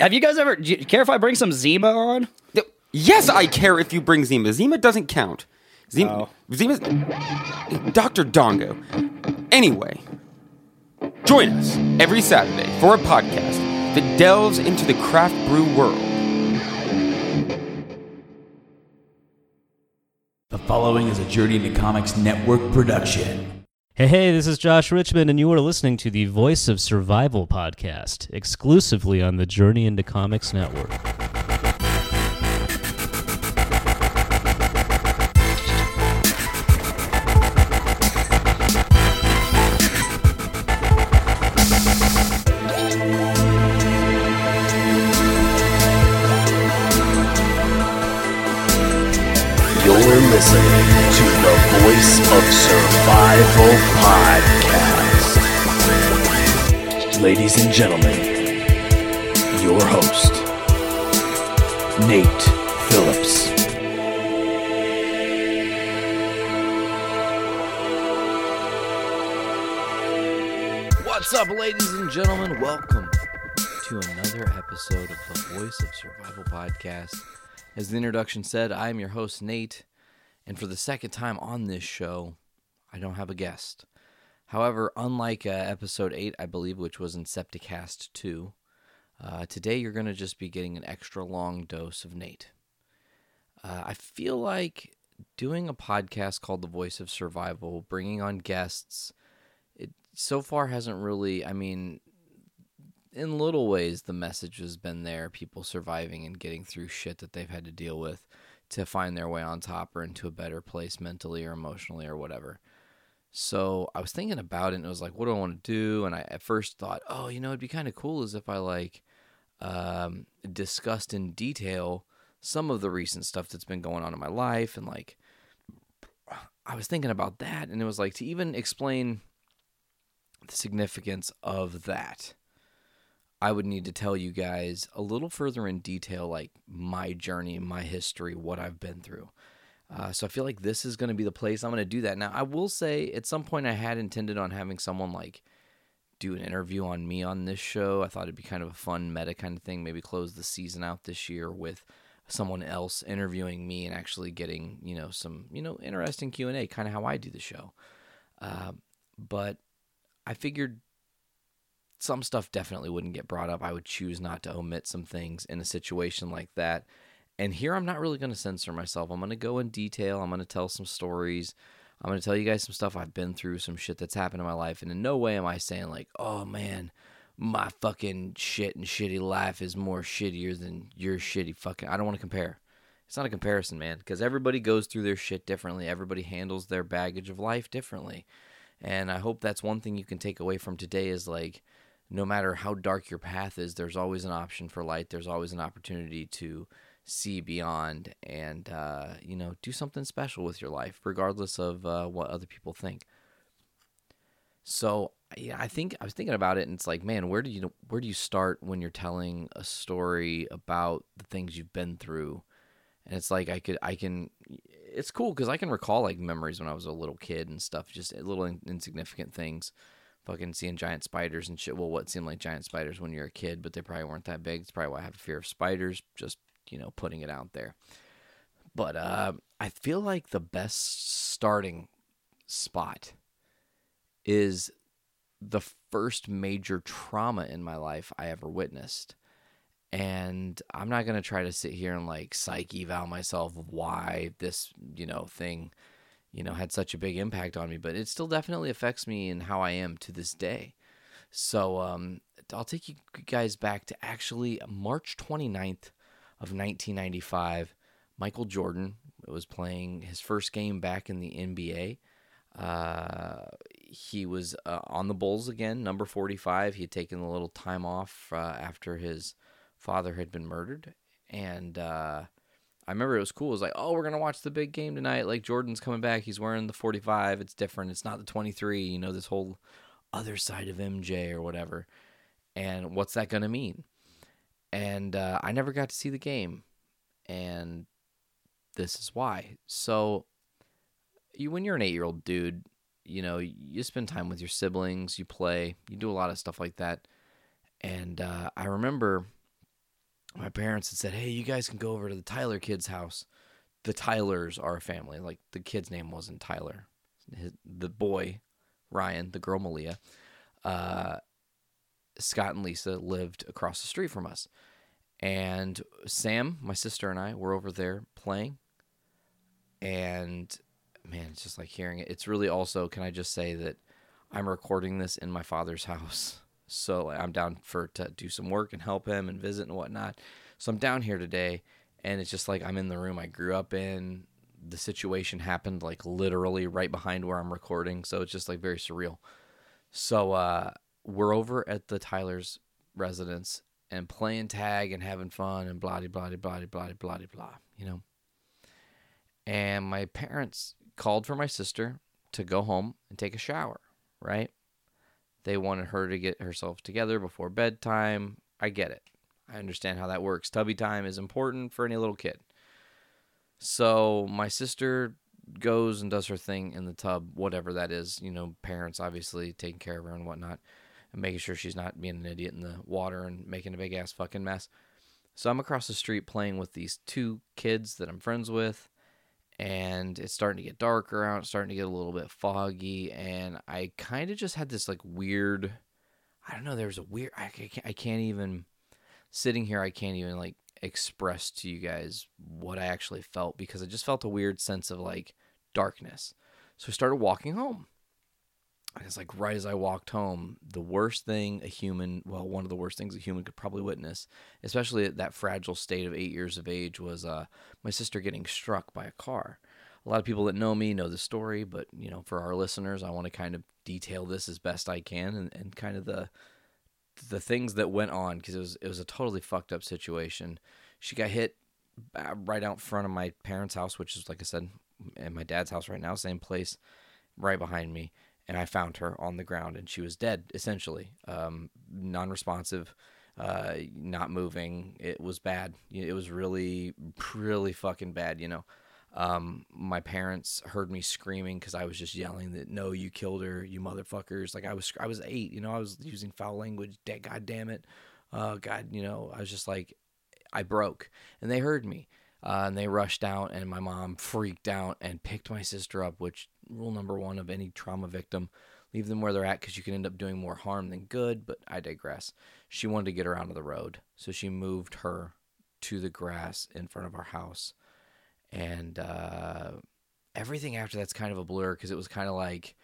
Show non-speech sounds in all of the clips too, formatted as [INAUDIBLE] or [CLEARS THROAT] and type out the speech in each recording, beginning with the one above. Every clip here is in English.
have you guys ever? Do you care if I bring some Zima on? Yes, I care if you bring Zima. Zima doesn't count. Oh. Zima, Oh. Zima's Dr. Dongo. Anyway, join us every Saturday for a podcast that delves into the craft brew world. The following is a Journey into Comics Network production. Hey, hey, this is Josh Richmond, and you are listening to the Voice of Survival podcast, exclusively on the Journey into Comics Network. You're listening to the Voice of Survival podcast. Ladies and gentlemen, your host, Nate Phillips. What's up, ladies and gentlemen? Welcome to another episode of the Voice of Survival podcast. As the introduction said, I am your host, Nate, and for the second time on this show, I don't have a guest. However, unlike uh, episode 8, I believe, which was in Septicast 2, uh, today you're going to just be getting an extra long dose of Nate. Uh, I feel like doing a podcast called The Voice of Survival, bringing on guests, it so far hasn't really, I mean, in little ways, the message has been there people surviving and getting through shit that they've had to deal with to find their way on top or into a better place mentally or emotionally or whatever. So I was thinking about it and it was like, what do I want to do? And I at first thought, oh, you know, it'd be kind of cool as if I like um, discussed in detail some of the recent stuff that's been going on in my life. And like, I was thinking about that. And it was like to even explain the significance of that. I would need to tell you guys a little further in detail, like my journey, my history, what I've been through. Uh, so I feel like this is going to be the place I'm going to do that. Now, I will say at some point I had intended on having someone like do an interview on me on this show. I thought it'd be kind of a fun meta kind of thing. Maybe close the season out this year with someone else interviewing me and actually getting you know some you know interesting Q and A, kind of how I do the show. Uh, but I figured some stuff definitely wouldn't get brought up. I would choose not to omit some things in a situation like that. And here I'm not really going to censor myself. I'm going to go in detail. I'm going to tell some stories. I'm going to tell you guys some stuff I've been through, some shit that's happened in my life. And in no way am I saying, like, oh man, my fucking shit and shitty life is more shittier than your shitty fucking. I don't want to compare. It's not a comparison, man, because everybody goes through their shit differently. Everybody handles their baggage of life differently. And I hope that's one thing you can take away from today is like, no matter how dark your path is, there's always an option for light. There's always an opportunity to see beyond and, uh, you know, do something special with your life, regardless of uh, what other people think. So yeah, I think I was thinking about it, and it's like, man, where do you where do you start when you're telling a story about the things you've been through? And it's like I could I can it's cool because I can recall like memories when I was a little kid and stuff, just little in, insignificant things, fucking seeing giant spiders and shit. Well, what seemed like giant spiders when you're a kid, but they probably weren't that big. It's probably why I have a fear of spiders. Just you know, putting it out there. But uh, I feel like the best starting spot is the first major trauma in my life I ever witnessed. And I'm not going to try to sit here and like psych eval myself why this, you know, thing, you know, had such a big impact on me, but it still definitely affects me and how I am to this day. So, um, I'll take you guys back to actually March 29th of 1995. Michael Jordan was playing his first game back in the NBA. Uh, he was uh, on the Bulls again, number 45. He had taken a little time off uh, after his father had been murdered, and uh, I remember it was cool. It was like, oh, we're gonna watch the big game tonight. Like Jordan's coming back. He's wearing the 45. It's different. It's not the 23. You know, this whole other side of MJ or whatever. And what's that gonna mean? And uh, I never got to see the game, and this is why. So, you when you're an eight year old dude, you know, you spend time with your siblings, you play, you do a lot of stuff like that. And uh, I remember my parents had said, "Hey, you guys can go over to the Tyler kids' house. The Tylers are a family. Like the kid's name wasn't Tyler. His, the boy, Ryan, the girl Malia, uh, Scott and Lisa lived across the street from us, and Sam, my sister, and I were over there playing. And man, it's just like hearing it. It's really also. Can I just say that I'm recording this in my father's [LAUGHS] house. So like, I'm down for to do some work and help him and visit and whatnot. So I'm down here today, and it's just like I'm in the room I grew up in. The situation happened like literally right behind where I'm recording, so it's just like very surreal. So uh, we're over at the Tyler's residence and playing tag and having fun and blah blah blah blah blah blah blah, you know. And my parents called for my sister to go home and take a shower, right? They wanted her to get herself together before bedtime. I get it. I understand how that works. Tubby time is important for any little kid. So my sister goes and does her thing in the tub, whatever that is. You know, parents obviously taking care of her and whatnot, and making sure she's not being an idiot in the water and making a big ass fucking mess. So I'm across the street playing with these two kids that I'm friends with, and it's starting to get darker out, starting to get a little bit foggy, and I kind of just had this like weird. I don't know. There's a weird. I can't, I can't even sitting here. I can't even like express to you guys what I actually felt because I just felt a weird sense of like darkness. So I started walking home. It's like right as I walked home, the worst thing a human, well, one of the worst things a human could probably witness, especially at that fragile state of eight years of age, was uh, my sister getting struck by a car. A lot of people that know me know the story, but you know, for our listeners, I want to kind of detail this as best I can and, and kind of the the things that went on because it was it was a totally fucked up situation. She got hit uh, right out front of my parents' house, which is like I said, and my dad's house right now, same place, right behind me. And I found her on the ground, and she was dead, essentially, um, non-responsive, uh, not moving. It was bad. It was really, really fucking bad. You know, um, my parents heard me screaming because I was just yelling that no, you killed her, you motherfuckers. Like I was, I was eight. You know, I was using foul language. God damn it, uh, God, you know, I was just like, I broke, and they heard me. Uh, and they rushed out, and my mom freaked out and picked my sister up. Which rule number one of any trauma victim: leave them where they're at because you can end up doing more harm than good. But I digress. She wanted to get her out of the road, so she moved her to the grass in front of our house, and uh, everything after that's kind of a blur because it was kind of like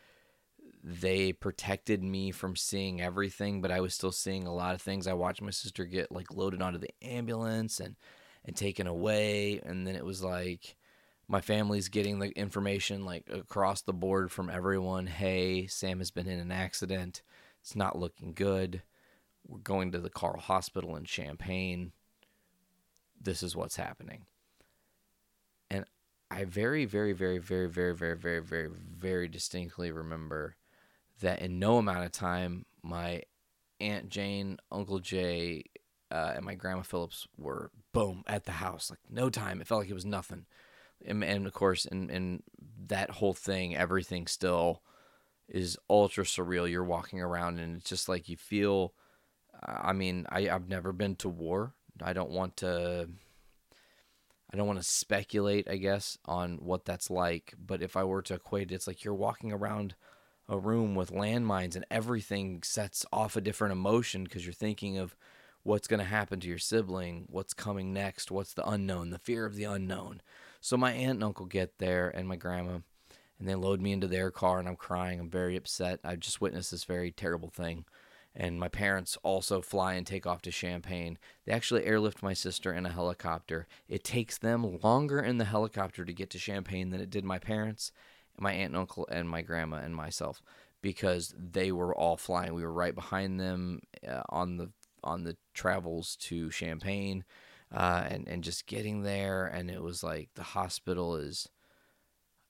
they protected me from seeing everything, but I was still seeing a lot of things. I watched my sister get like loaded onto the ambulance and and taken away, and then it was like my family's getting the information like across the board from everyone. Hey, Sam has been in an accident. It's not looking good. We're going to the Carle Hospital in Champaign. This is what's happening. And I very, very, very, very, very, very, very, very, very distinctly remember that in no amount of time, my Aunt Jane, Uncle Jay, uh, and my grandma Phillips were boom at the house. Like no time. It felt like it was nothing. And, and of course, in, in that whole thing, everything still is ultra surreal. You're walking around and it's just like you feel. I mean, I, I've never been to war. I don't want to. I don't want to speculate, I guess, on what that's like. But if I were to equate it, it's like you're walking around a room with landmines and everything sets off a different emotion because you're thinking of what's going to happen to your sibling, what's coming next, what's the unknown, the fear of the unknown. So my aunt and uncle get there and my grandma and they load me into their car and I'm crying. I'm very upset. I've just witnessed this very terrible thing. And my parents also fly and take off to Champaign. They actually airlift my sister in a helicopter. It takes them longer in the helicopter to get to Champaign than it did my parents, my aunt and uncle, and my grandma and myself because they were all flying. We were right behind them uh, on the on the travels to Champaign, uh, and and just getting there, and it was like the hospital is,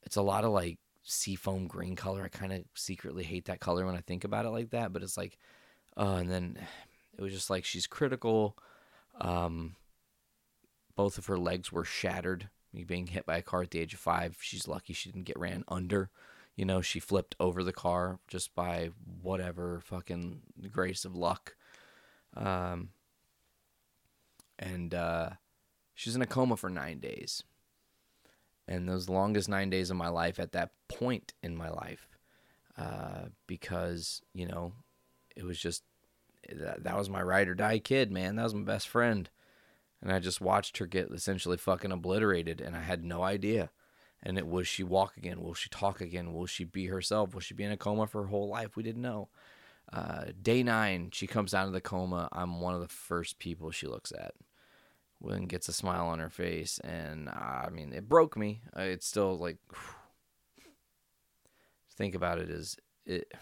it's a lot of like seafoam green color. I kind of secretly hate that color when I think about it like that, but it's like, uh, and then it was just like she's critical. Um, both of her legs were shattered. Being hit by a car at the age of five, she's lucky she didn't get ran under. You know, she flipped over the car just by whatever fucking grace of luck. Um, and uh, she's in a coma for nine days. And those longest nine days of my life at that point in my life, uh, because you know, it was just that, that was my ride or die kid, man. That was my best friend, and I just watched her get essentially fucking obliterated, and I had no idea. And it was she walk again? Will she talk again? Will she be herself? Will she be in a coma for her whole life? We didn't know. Uh, day nine, she comes out of the coma. I'm one of the first people she looks at when gets a smile on her face and uh, i mean it broke me uh, it's still like [SIGHS] think about it is it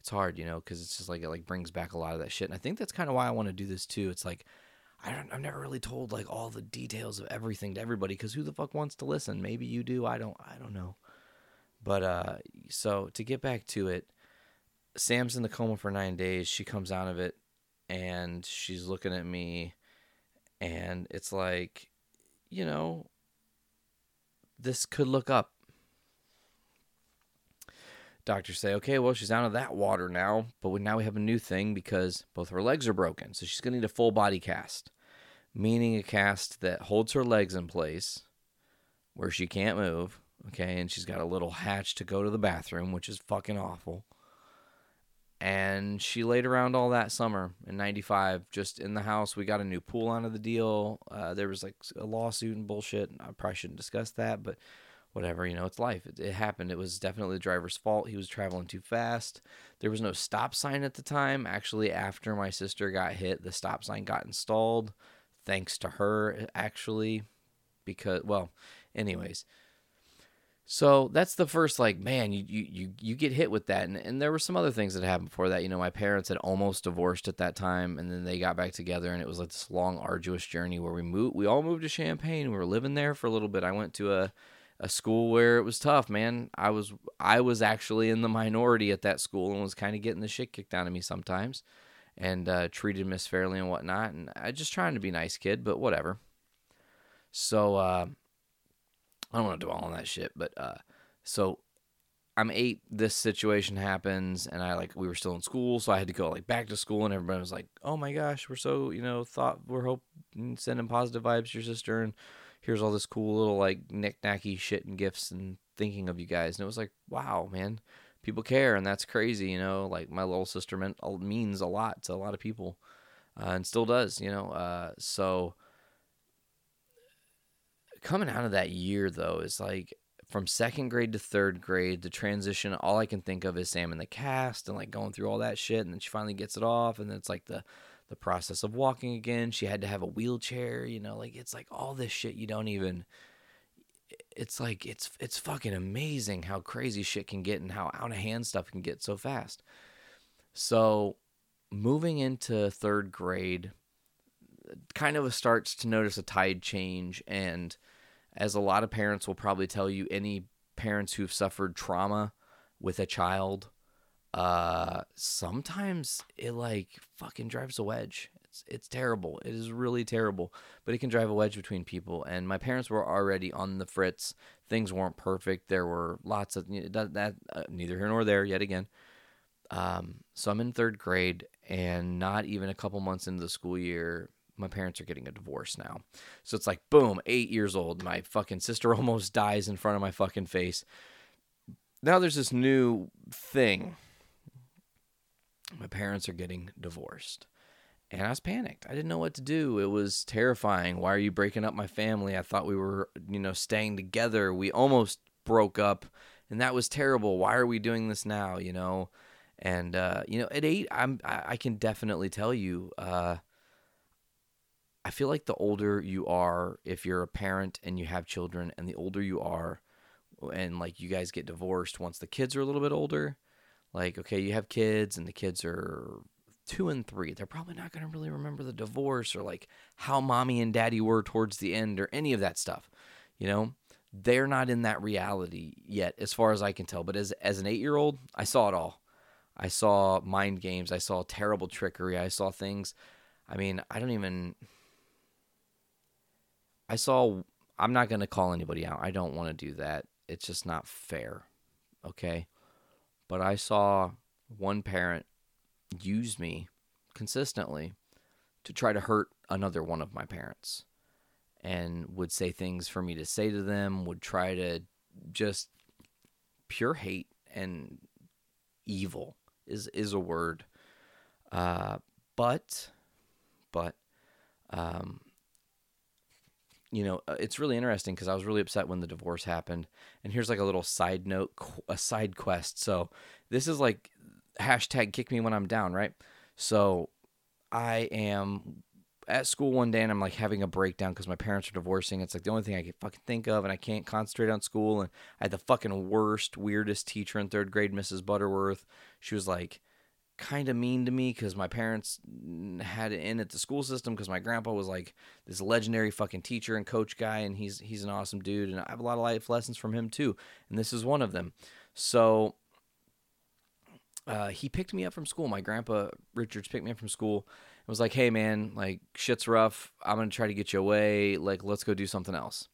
it's hard you know because it's just like it like brings back a lot of that shit and i think that's kind of why i want to do this too it's like I don't, I've never really told like all the details of everything to everybody because who the fuck wants to listen? Maybe you do. I don't. I don't know. But uh, so to get back to it, Sam's in the coma for nine days. She comes out of it, and she's looking at me, and it's like, you know, this could look up. Doctors say, okay, well, she's out of that water now, but now we have a new thing because both her legs are broken. So she's going to need a full body cast, meaning a cast that holds her legs in place where she can't move. Okay. And she's got a little hatch to go to the bathroom, which is fucking awful. And she laid around all that summer in 95, just in the house. We got a new pool out of the deal. Uh, there was like a lawsuit and bullshit. I probably shouldn't discuss that, but whatever, you know, it's life. It, it, happened. It was definitely the driver's fault. He was traveling too fast. There was no stop sign at the time. Actually, after my sister got hit, the stop sign got installed thanks to her, actually, because, well, anyways. So that's the first like man you you you, get hit with that and, and there were some other things that happened before that you know my parents had almost divorced at that time and then they got back together and it was like this long arduous journey where we moved we all moved to Champaign we were living there for a little bit I went to a a school where it was tough, man. I was I was actually in the minority at that school and was kind of getting the shit kicked out of me sometimes, and uh, treated misfairly and whatnot. And I just trying to be nice kid, but whatever. So uh, I don't want to dwell on that shit, but uh, so I'm eight. This situation happens, and I like we were still in school, so I had to go like back to school, and everybody was like, "Oh my gosh, we're so you know thought we're hoping sending positive vibes to your sister," and here's all this cool little like knick-knacky shit and gifts and thinking of you guys. And it was like, wow, man, people care, and that's crazy. You know, like my little sister meant means a lot to a lot of people, uh, and still does. You know, uh, so coming out of that year though is like from second grade to third grade, the transition, all I can think of is Sam in the cast and like going through all that shit. And then she finally gets it off. And then it's like the the process of walking again. She had to have a wheelchair, you know, like it's like all this shit you don't even it's like it's it's fucking amazing how crazy shit can get and how out of hand stuff can get so fast. So, moving into 3rd grade kind of starts to notice a tide change and as a lot of parents will probably tell you any parents who've suffered trauma with a child uh sometimes it like fucking drives a wedge. It's it's terrible. It is really terrible. But it can drive a wedge between people. And my parents were already on the fritz. Things weren't perfect. There were lots of that, that uh, neither here nor there yet again. Um so i'm in third grade and not even a couple months into the school year my parents are getting a divorce now so it's like boom eight years old my fucking sister [LAUGHS] almost dies in front of my fucking face now there's this new thing my parents are getting divorced. And I was panicked. I didn't know what to do. It was terrifying. Why are you breaking up my family? I thought we were, you know, staying together. We almost broke up, and that was terrible. Why are we doing this now, you know? And uh, you know, at 8, I'm I, I can definitely tell you uh I feel like the older you are, if you're a parent and you have children, and the older you are, and like you guys get divorced once the kids are a little bit older, Like, okay, you have kids and the kids are two and three. They're probably not going to really remember the divorce or like how mommy and daddy were towards the end or any of that stuff. You know, they're not in that reality yet, as far as I can tell. But as, as an eight year old, I saw it all. I saw mind games. I saw terrible trickery. I saw things. I mean, I don't even. I saw. I'm not going to call anybody out. I don't want to do that. It's just not fair. Okay. But I saw one parent use me consistently to try to hurt another one of my parents and would say things for me to say to them, would try to just pure hate and evil is is a word. Uh, but but um, you know, uh, it's really interesting because I was really upset when the divorce happened. And here's like a little side note, a side quest. So this is like hashtag kick me when I'm down, right? So I am at school one day and I'm like having a breakdown because my parents are divorcing. It's like the only thing I can fucking think of, and I can't concentrate on school. And I had the fucking worst, weirdest teacher in third grade, Mrs. Butterworth. She was like kind of mean to me because my parents had it in at the school system because my grandpa was like this legendary fucking teacher and coach guy and he's he's an awesome dude and I have a lot of life lessons from him too and this is one of them. So uh, he picked me up from school. My grandpa Richards picked me up from school and was like hey man like shit's rough. I'm gonna try to get you away. Like let's go do something else.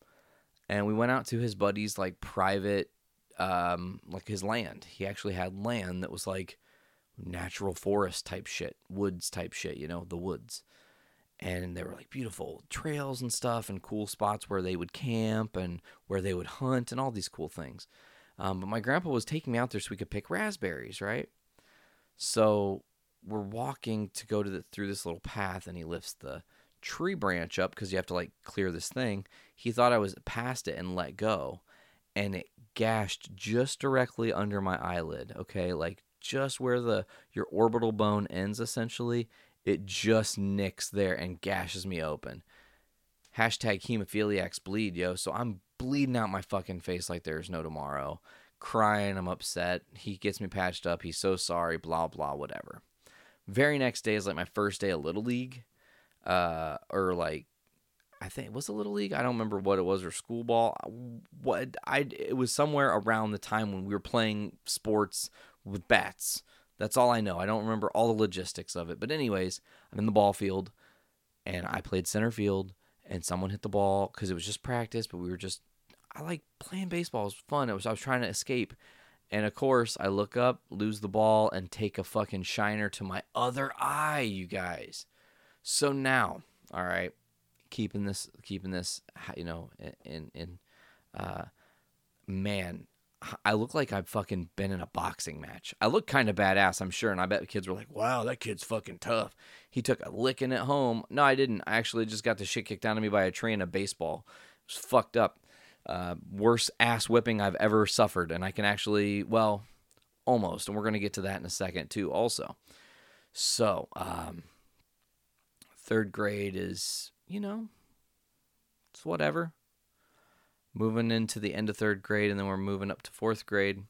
And we went out to his buddy's like private um like his land. He actually had land that was like natural forest type shit, woods type shit, you know, the woods. And there were like beautiful trails and stuff and cool spots where they would camp and where they would hunt and all these cool things. Um, but my grandpa was taking me out there so we could pick raspberries, right? So we're walking to go to the, through this little path and he lifts the tree branch up because you have to like clear this thing. He thought I was past it and let go and it gashed just directly under my eyelid, okay? Like just where the your orbital bone ends essentially it just nicks there and gashes me open. Hashtag hemophiliacs bleed yo. So i'm bleeding out my fucking face like there's no tomorrow. Crying i'm upset. He gets me patched up. He's so sorry blah blah whatever. Very next day is like my first day of little league uh or like I think it was a little league. I don't remember what it was or school ball. What I it was somewhere around the time when we were playing sports with bats. That's all I know. I don't remember all the logistics of it. But anyways, I'm in the ball field and I played center field and someone hit the ball cuz it was just practice, but we were just I like playing baseball. It was fun. It was I was trying to escape. And of course, I look up, lose the ball and take a fucking shiner to my other eye, you guys. So now, all right, keeping this keeping this you know in in uh man I look like I've fucking been in a boxing match. I look kind of badass, I'm sure, and I bet the kids were like, "Wow, that kid's fucking tough." He took a licking at home. No, I didn't. I actually just got the shit kicked out of me by a tree and a baseball. It was fucked up. Uh, worst ass whipping I've ever suffered, and I can actually, well, almost, and we're gonna get to that in a second too. Also, so um, third grade is, you know, it's whatever moving into the end of third grade and then we're moving up to fourth grade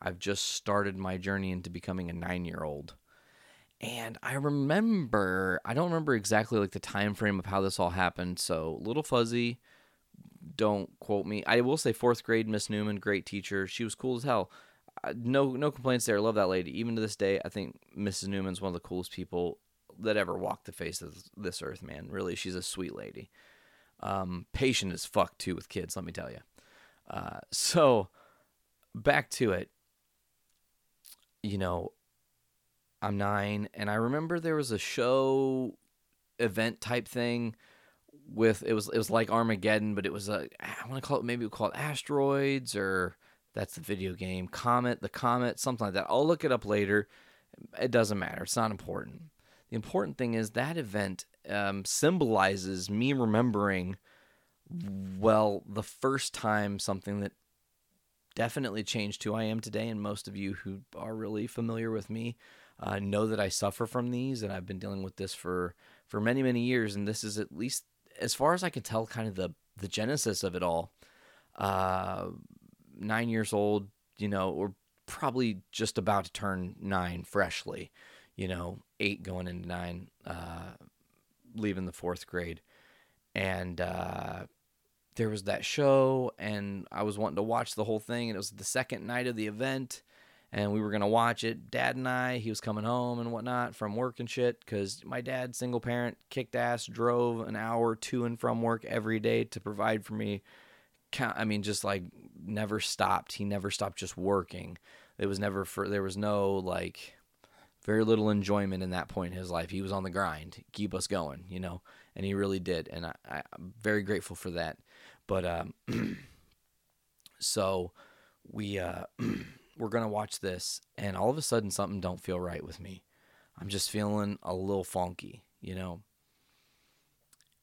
i've just started my journey into becoming a nine year old and i remember i don't remember exactly like the time frame of how this all happened so little fuzzy don't quote me. I will say fourth grade miss newman great teacher she was cool as hell. Uh, no no complaints there love that lady. Even to this day i think mrs newman's one of the coolest people that ever walked the face of this earth man. Really she's a sweet lady um, patient as fuck too with kids, let me tell you. Uh, so back to it. You know, I'm nine, and I remember there was a show event type thing with it was it was like Armageddon, but it was a I want to call it maybe we call it asteroids or that's the video game comet, the comet, something like that. I'll look it up later. It doesn't matter. It's not important. The important thing is that event um, symbolizes me remembering, well, the first time something that definitely changed who I am today. And most of you who are really familiar with me uh, know that I suffer from these, and I've been dealing with this for for many many years. And this is at least, as far as I can tell, kind of the the genesis of it all. Uh, nine years old, you know, or probably just about to turn nine freshly, you know, eight going into nine, uh, leaving the fourth grade. And uh, there was that show, and I was wanting to watch the whole thing, and it was the second night of the event. And we were gonna watch it. Dad and I. He was coming home and whatnot from work and shit. Cause my dad, single parent, kicked ass, drove an hour to and from work every day to provide for me i mean just like never stopped he never stopped just working it was never for there was no like very little enjoyment in that point in his life. He was on the grind keep us going you know and he really did and I, I, i'm very grateful for that. But um [CLEARS THROAT] so we uh [CLEARS THROAT] we're gonna watch this and all of a sudden something don't feel right with me. I'm just feeling a little funky you know?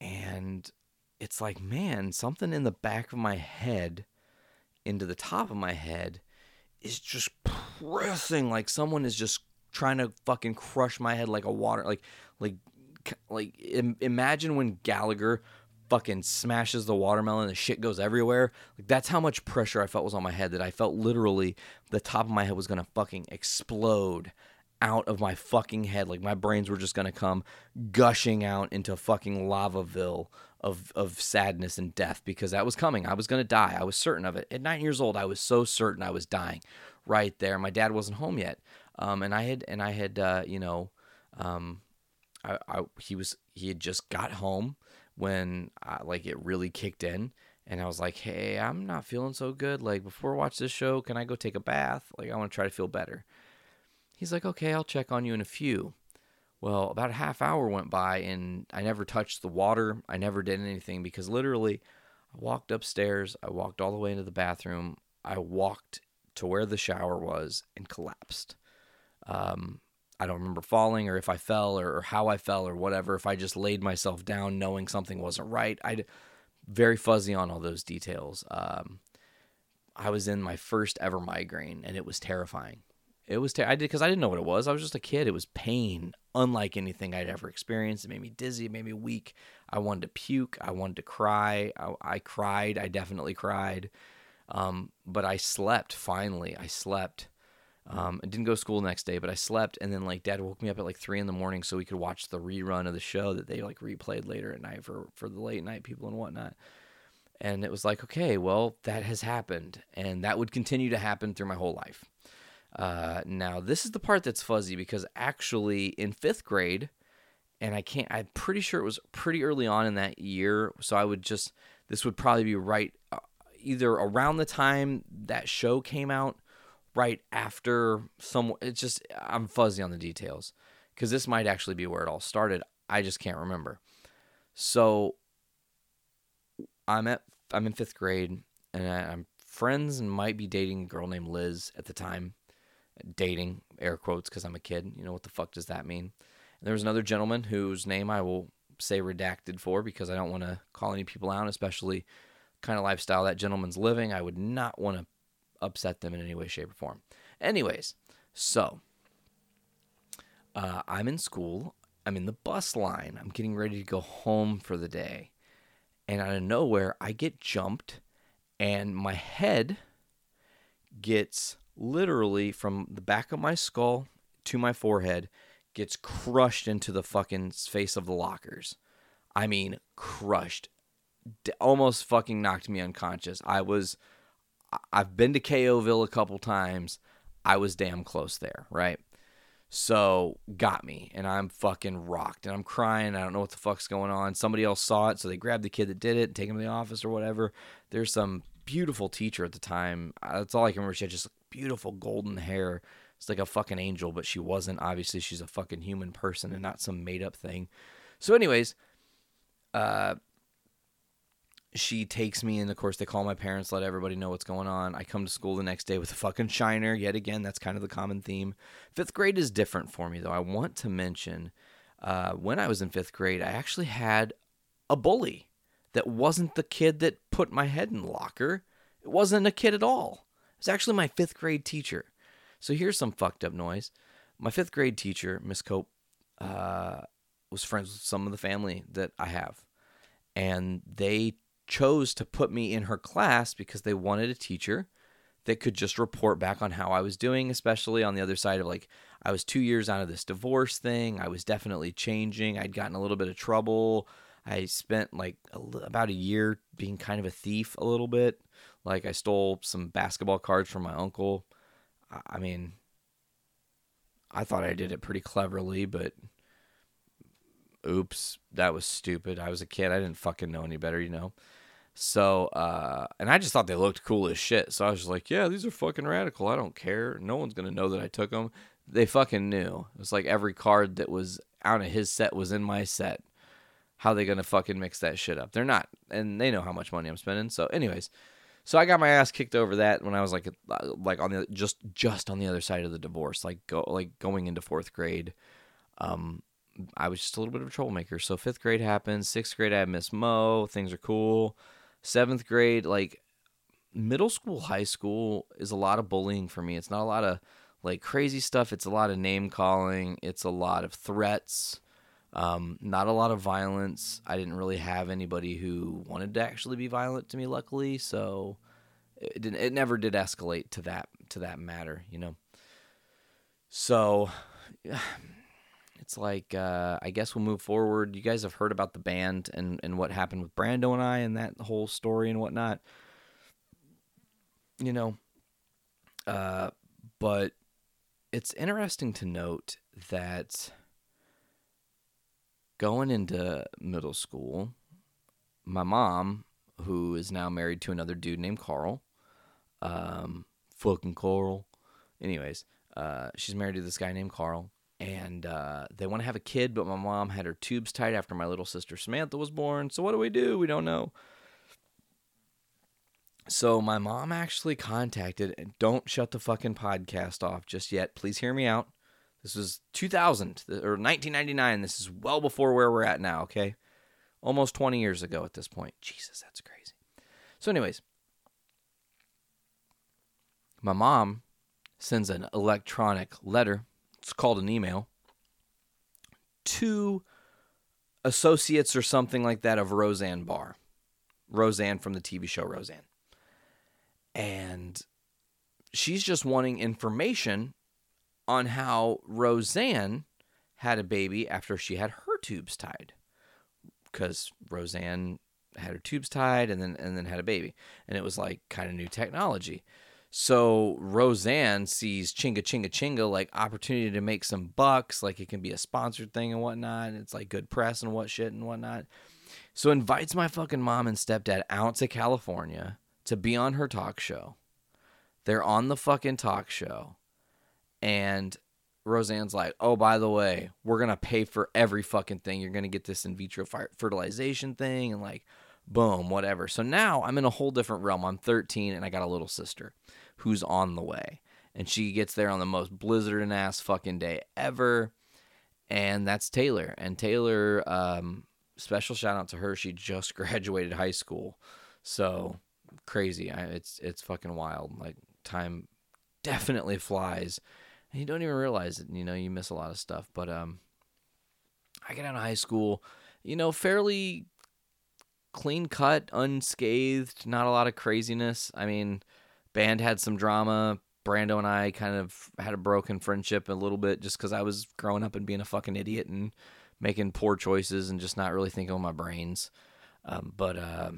And it's like, man, something in the back of my head into the top of my head is just pressing like someone is just trying to fucking crush my head like a water like like like Im- imagine when Gallagher fucking smashes the watermelon the shit goes everywhere like that's how much pressure I felt was on my head that I felt literally the top of my head was going to fucking explode out of my fucking head like my brains were just going to come gushing out into fucking lavaville of of sadness and death because that was coming. I was going to die. I was certain of it. At nine years old, I was so certain I was dying. Right there, my dad wasn't home yet, um, and I had and I had uh, you know, um, I, I, he was he had just got home when I, like it really kicked in, and I was like, hey, I'm not feeling so good. Like before I watch this show, can I go take a bath? Like I want to try to feel better. He's like, okay, I'll check on you in a few. Well, about a half hour went by and I never touched the water. I never did anything because literally I walked upstairs, I walked all the way into the bathroom, I walked to where the shower was and collapsed. Um, I don't remember falling or if I fell or, or, how I fell or whatever. If I just laid myself down knowing something wasn't right, I very fuzzy on all those details. Um, I was in my first ever migraine and it was terrifying. It was I did because I didn't know what it was. I was just a kid. It was pain, unlike anything I'd ever experienced. It made me dizzy. It made me weak. I wanted to puke. I wanted to cry. I, I cried. I definitely cried. Um, but I slept. Finally, I slept. Um, I didn't go to school the next day, but I slept. And then like Dad woke me up at like three in the morning so we could watch the rerun of the show that they like replayed later at night for for the late night people and whatnot. And it was like, okay, well, that has happened, and that would continue to happen through my whole life. Uh, now, this is the part that's fuzzy because actually in fifth grade, and I can't, I'm pretty sure it was pretty early on in that year. So I would just, this would probably be right uh, either around the time that show came out, right after some, it's just, I'm fuzzy on the details because this might actually be where it all started. I just can't remember. So I'm at, I'm in fifth grade and I, I'm friends and might be dating a girl named Liz at the time dating, air quotes, because I'm a kid. You know, what the fuck does that mean? And there was another gentleman whose name I will say redacted for because I don't want to call any people out, especially kind of lifestyle that gentleman's living. I would not want to upset them in any way, shape, or form. Anyways, so uh, I'm in school. I'm in the bus line. I'm getting ready to go home for the day. And out of nowhere, I get jumped, and my head gets literally from the back of my skull to my forehead gets crushed into the fucking face of the lockers. I mean, crushed. D- almost fucking knocked me unconscious. I was I've been to KOville a couple times. I was damn close there, right? So got me, and I'm fucking rocked, and I'm crying. I don't know what the fuck's going on. Somebody else saw it, so they grabbed the kid that did it, and take him to the office or whatever. There's some beautiful teacher at the time. That's all I can remember. She had just beautiful golden hair. It's like a fucking angel, but she wasn't. Obviously, she's a fucking human person and not some made up thing. So, anyways, uh, she takes me, and of course, they call my parents, let everybody know what's going on. I come to school the next day with a fucking shiner. Yet again, that's kind of the common theme. Fifth grade is different for me, though. I want to mention uh, when I was in fifth grade, I actually had a bully that wasn't the kid that put my head in the locker. It wasn't a kid at all. It was actually my fifth grade teacher. So here's some fucked up noise. My fifth grade teacher, Miss Cope, uh, was friends with some of the family that I have. And they chose to put me in her class because they wanted a teacher that could just report back on how I was doing, especially on the other side of like I was two years out of this divorce thing. I was definitely changing. I'd gotten a little bit of trouble. I spent like a, about a year being kind of a thief a little bit. Like I stole some basketball cards from my uncle. I, I mean, I thought I did it pretty cleverly, but oops, that was stupid. I was a kid. I didn't fucking know any better, you know. So, uh, and I just thought they looked cool as shit. So I was like, yeah, these are fucking radical. I don't care. No one's gonna know that I took them. They fucking knew. It was like every card that was out of his set was in my set. How they gonna fucking mix that shit up? They're not, and they know how much money I'm spending. So, anyways, so I got my ass kicked over that when I was like, like on the just just on the other side of the divorce, like go like going into fourth grade. Um, I was just a little bit of a troublemaker. So fifth grade happens. Sixth grade, I have Miss Mo. Things are cool. Seventh grade, like middle school, high school is a lot of bullying for me. It's not a lot of like crazy stuff. It's a lot of name calling. It's a lot of threats. Um, not a lot of violence. I didn't really have anybody who wanted to actually be violent to me, luckily. So it didn't. It never did escalate to that to that matter, you know. So [SIGHS] it's like uh, I guess we'll move forward. You guys have heard about the band and and what happened with Brando and I and that whole story and whatnot. You know, uh, but it's interesting to note that going into middle school, my mom, who is now married to another dude named Carl, um, fucking Carl. Anyways, uh, she's married to this guy named Carl, and uh, they want to have a kid, but my mom had her tubes tied after my little sister Samantha was born. So what do we do? We don't know. So my mom actually contacted, and don't shut the fucking podcast off just yet. Please hear me out. This was 2000 or 1999. This is well before where we're at now, okay? Almost 20 years ago at this point. Jesus, that's crazy. So, anyways, my mom sends an electronic letter, it's called an email, to associates or something like that of Roseanne Barr. Roseanne from the TV show Roseanne. And she's just wanting information on how Roseanne had a baby after she had her tubes tied. Because Roseanne had her tubes tied and then and then had a baby. And it was like kind of new technology. So Roseanne sees chinga chinga chinga like opportunity to make some bucks, like it can be a sponsored thing and whatnot. It's like good press and what shit and whatnot. So invites my fucking mom and stepdad out to California to be on her talk show. They're on the fucking talk show. And Roseanne's like, oh, by the way, we're going to pay for every fucking thing. You're going to get this in vitro fertilization thing and like, boom, whatever. So now I'm in a whole different realm. I'm 13 and I got a little sister who's on the way. And she gets there on the most blizzarding ass fucking day ever. And that's Taylor. And Taylor, um, special shout out to her. She just [LAUGHS] graduated high school. So crazy. I, it's it's fucking wild. Like time definitely flies and you don't even realize it. You know, you miss a lot of stuff. But um, I get out of high school, you know, fairly clean cut, unscathed, not a lot of craziness. I mean, band had some drama. Brando and I kind of had a broken friendship a little bit just because I was growing up and being a fucking idiot and making poor choices and just not really thinking with my brains. Um, but uh,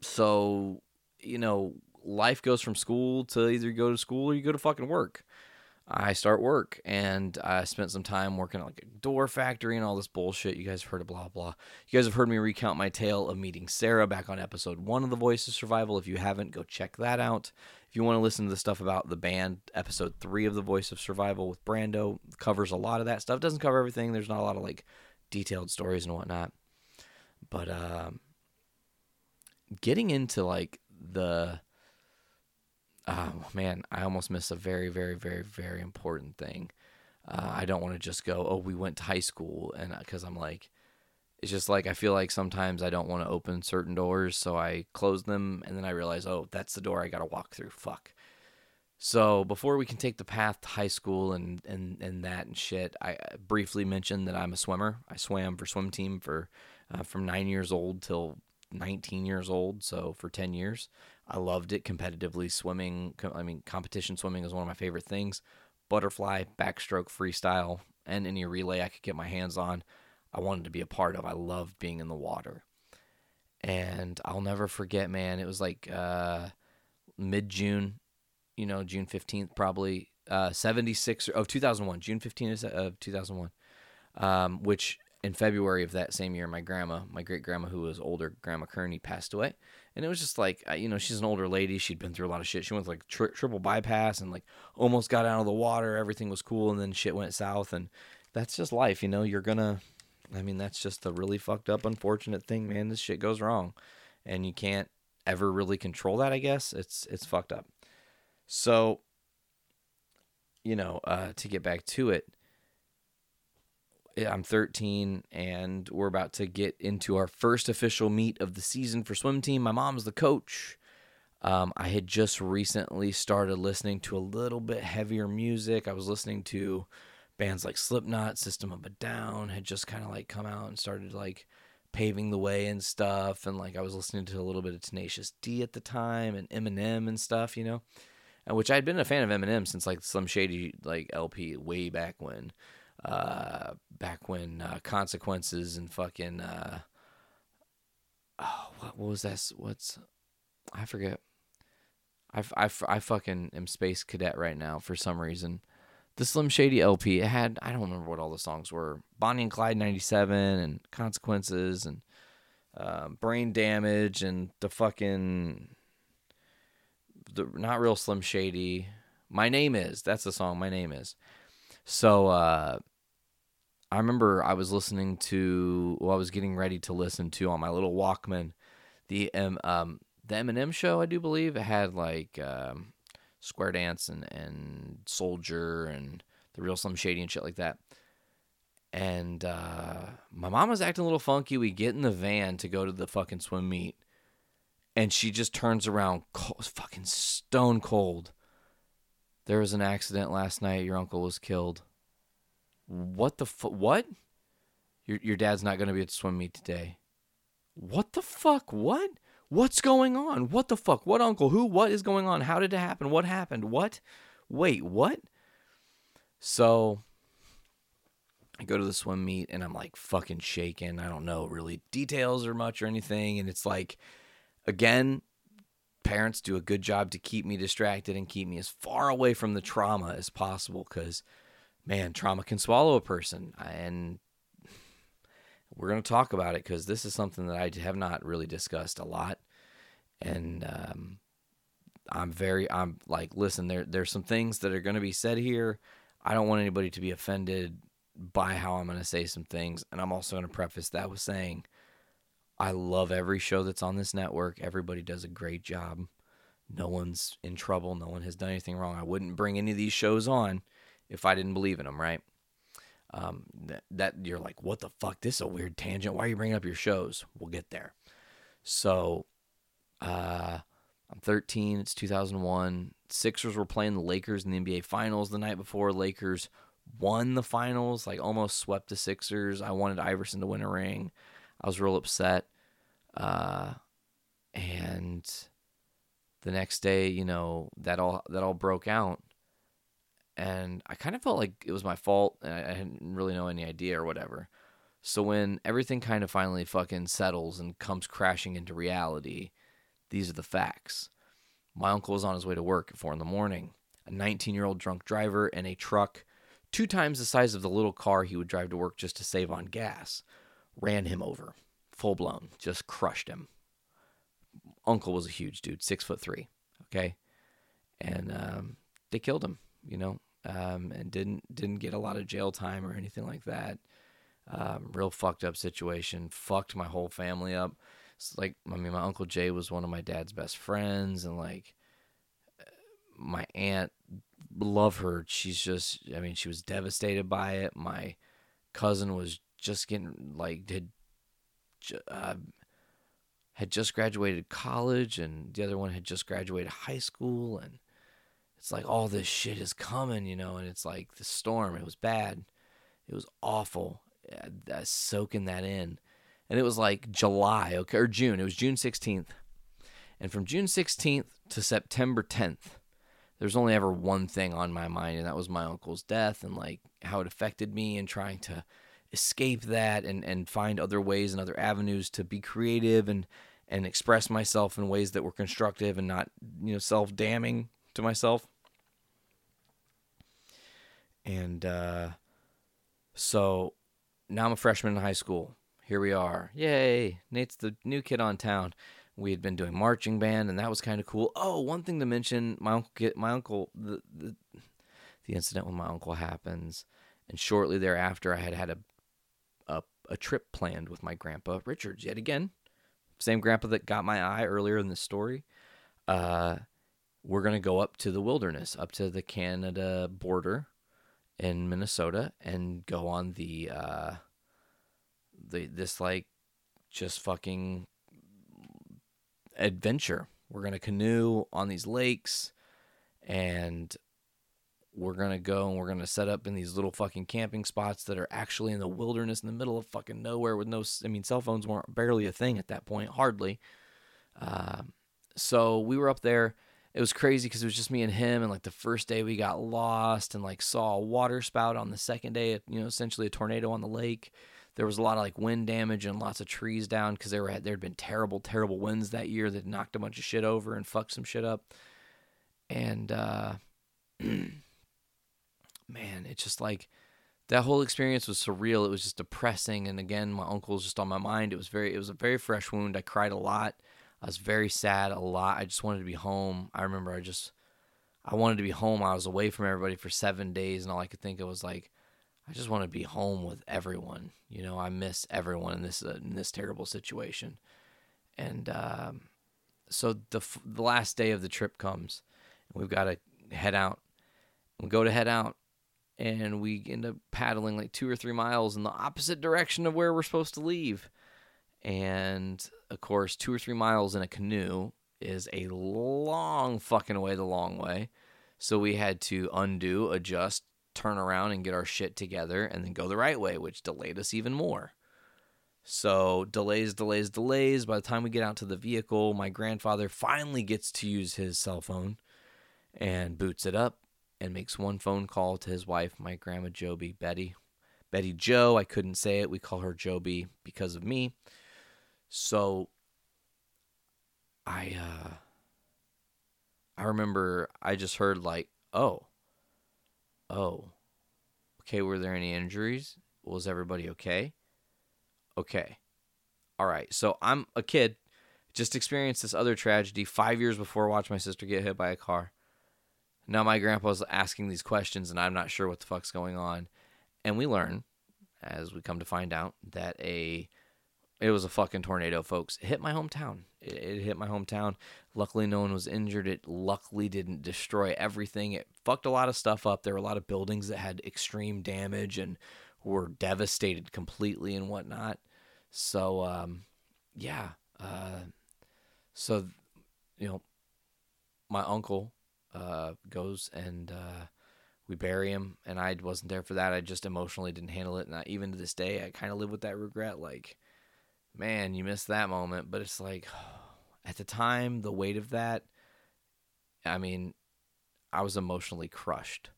so you know, life goes from school to either you go to school or you go to fucking work. I start work and I spent some time working at like a door factory and all this bullshit. You guys have heard of blah blah. You guys have heard me recount my tale of meeting Sarah back on episode one of The Voice of Survival. If you haven't, go check that out. If you want to listen to the stuff about the band, episode three of The Voice of Survival with Brando covers a lot of that stuff. Doesn't cover everything. There's not a lot of like detailed stories and whatnot. But um, getting into like the oh man, I almost missed a very, very, very, very important thing. Uh, I don't want to just go, oh, we went to high school, and because I'm like, it's just like I feel like sometimes I don't want to open certain doors, so I close them, and then I realize, oh, that's the door I got to walk through. Fuck. So before we can take the path to high school and and and that and shit, I briefly mentioned that I'm a swimmer. I swam for swim team for uh, from nine years old till 19 years old, so for 10 years. I loved it competitively. Swimming, I mean, competition swimming is one of my favorite things. Butterfly, backstroke, freestyle, and any relay I could get my hands on, I wanted to be a part of. I loved being in the water. And I'll never forget, man, it was like uh, mid June, you know, June 15th, probably uh, 76 of 2001, June 15th of 2001, um, which in February of that same year, my grandma, my great grandma, who was older, Grandma Kearney, passed away. And it was just like, you know, she's an older lady. She'd been through a lot of shit. She went like tri- triple bypass and like almost got out of the water. Everything was cool. And then shit went south. And that's just life, you know, you're to, I mean, that's just a really fucked up, unfortunate thing, man. This shit goes wrong. And you can't ever really control that, I guess. It's, it's fucked up. So, you know, uh, to get back to it, I'm 13 and we're about to get into our first official meet of the season for swim team. My mom's the coach. Um, I had just recently started listening to a little bit heavier music. I was listening to bands like Slipknot, System of a Down had just kind of like come out and started like paving the way and stuff. And like I was listening to a little bit of Tenacious D at the time and Eminem and stuff, you know, and which I'd been a fan of Eminem since like Slim Shady like LP way back when uh, back when uh, consequences and fucking uh, oh, what, what was that? What's I forget. I, I, I fucking am space cadet right now for some reason. The Slim Shady LP it had I don't remember what all the songs were. Bonnie and Clyde '97 and consequences and um, brain damage and the fucking the not real Slim Shady. My name is that's the song. My name is. So uh, I remember I was listening to, well, I was getting ready to listen to on my little Walkman, the um, um the Eminem show. I do believe it had like um, Square Dance and and Soldier and the Real Slim Shady and shit like that. And uh, my mom was acting a little funky. We get in the van to go to the fucking swim meet, and she just turns around, cold, fucking stone cold. There was an accident last night. Your uncle was killed. What the fuck? What? Your your dad's not going to be at the swim meet today. What the fuck? What? What's going on? What the fuck? What uncle? Who? What is going on? How did it happen? What happened? What? Wait, what? So I go to the swim meet and I'm like fucking shaking. I don't know really details or much or anything. And it's like, again, parents do a good job to keep me distracted and keep me as far away from the trauma as possible because man trauma can swallow a person and we're going to talk about it because this is something that i have not really discussed a lot and um, i'm very i'm like listen there there's some things that are going to be said here i don't want anybody to be offended by how i'm going to say some things and i'm also going to preface that with saying I love every show that's on this network. Everybody does a great job. No one's in trouble. No one has done anything wrong. I wouldn't bring any of these shows on if I didn't believe in them, right? Um, that, that you're like, what the fuck? This is a weird tangent. Why are you bringing up your shows? We'll get there. So, uh, I'm 13. It's 2001. Sixers were playing the Lakers in the NBA Finals the night before. Lakers won the finals, like almost swept the Sixers. I wanted Iverson to win a ring. I was real upset. Uh, and the next day, you know, that all that all broke out, and I kind of felt like it was my fault, and I, I didn't really know any idea or whatever. So when everything kind of finally fucking settles and comes crashing into reality, these are the facts. My uncle was on his way to work at four in the morning. A 19 year old drunk driver in a truck, two times the size of the little car he would drive to work just to save on gas, ran him over, full blown, just crushed him. Uncle was a huge dude, six foot three, okay, and um, they killed him, you know, um, and didn't didn't get a lot of jail time or anything like that. Um, real fucked up situation, fucked my whole family up. It's like I mean, my uncle Jay was one of my dad's best friends, and like my aunt, love her. She's just, I mean, she was devastated by it. My cousin was just getting like did uh, had just graduated college and the other one had just graduated high school and it's like all this shit is coming you know and it's like the storm it was bad. It was awful uh, soaking that in. And it was like july okay or june it was june 16th And from June 16th to September 10th, there's only ever one thing on my mind, and that was my uncle's death and like how it affected me and trying to escape that and, and find other ways and other avenues to be creative and and express myself in ways that were constructive and not you know self damning to myself. And uh, so now I'm a freshman in high school. Here we are. Yay. Nate's the new kid on town. We had been doing marching band and that was kind of cool. Oh, one thing to mention, my uncle my uncle the, the the incident with my uncle happens and shortly thereafter I had had a a, a trip planned with my grandpa Richards yet again. Same grandpa that got my eye earlier in the story. Uh we're going to go up to the wilderness, up to the Canada border in Minnesota and go on the uh the this like just fucking adventure. We're to canoe on these lakes and we're to go and we're to set up in these little fucking camping spots that are actually in the wilderness in the middle of fucking nowhere with no I mean cell phones weren't barely a thing at that point, hardly. Um so we were up there it was crazy because it was just me and him and like the first day we got lost and like saw a water spout on the second day you know essentially a tornado on the lake. There was a lot of like wind damage and lots of trees down because there were there had been terrible terrible winds that year that knocked a bunch of shit over and fucked some shit up. And uh [CLEARS THROAT] man it's just like that whole experience was surreal. It was just depressing. And again my uncle was just on my mind. It was very it was a very fresh wound. I cried a lot I was very sad a lot. I just wanted to be home. I remember I just I wanted to be home. I was away from everybody for 7 days and all I could think of was like I just want to be home with everyone. You know, I miss everyone in this uh, in this terrible situation. And um, so the f- the last day of the trip comes and we've got to head out. We go to head out and we end up paddling like 2 or 3 miles in the opposite direction of where we're supposed to leave and of course, two or three miles in a canoe is a long fucking way the long way. So we had to undo, adjust, turn around, and get our shit together, and then go the right way, which delayed us even more. So delays, delays, delays. By the time we get out to the vehicle, my grandfather finally gets to use his cell phone and boots it up and makes one phone call to his wife, my grandma Joby, Betty. Betty Joe, I couldn't say it. We call her Joby because of me. So I uh I remember I just heard like, "Oh. Oh. Okay, were there any injuries? Was everybody okay?" Okay. All right. So I'm a kid just experienced this other tragedy 5 years before I watched my sister get hit by a car. Now my grandpa's asking these questions and I'm not sure what the fuck's going on. And we learn as we come to find out that a it was a fucking tornado, folks. It hit my hometown. It, it hit my hometown. Luckily, no one was injured. It luckily didn't destroy everything. It fucked a lot of stuff up. There were a lot of buildings that had extreme damage and were devastated completely and whatnot. So, um, yeah. Uh, so, you know, my uncle uh, goes and uh, we bury him, and I wasn't there for that. I just emotionally didn't handle it, and I, even to this day, I kind of live with that regret. Like, man, you missed that moment. But it's like, [SIGHS] at the time, the weight of that, I mean, I was emotionally crushed.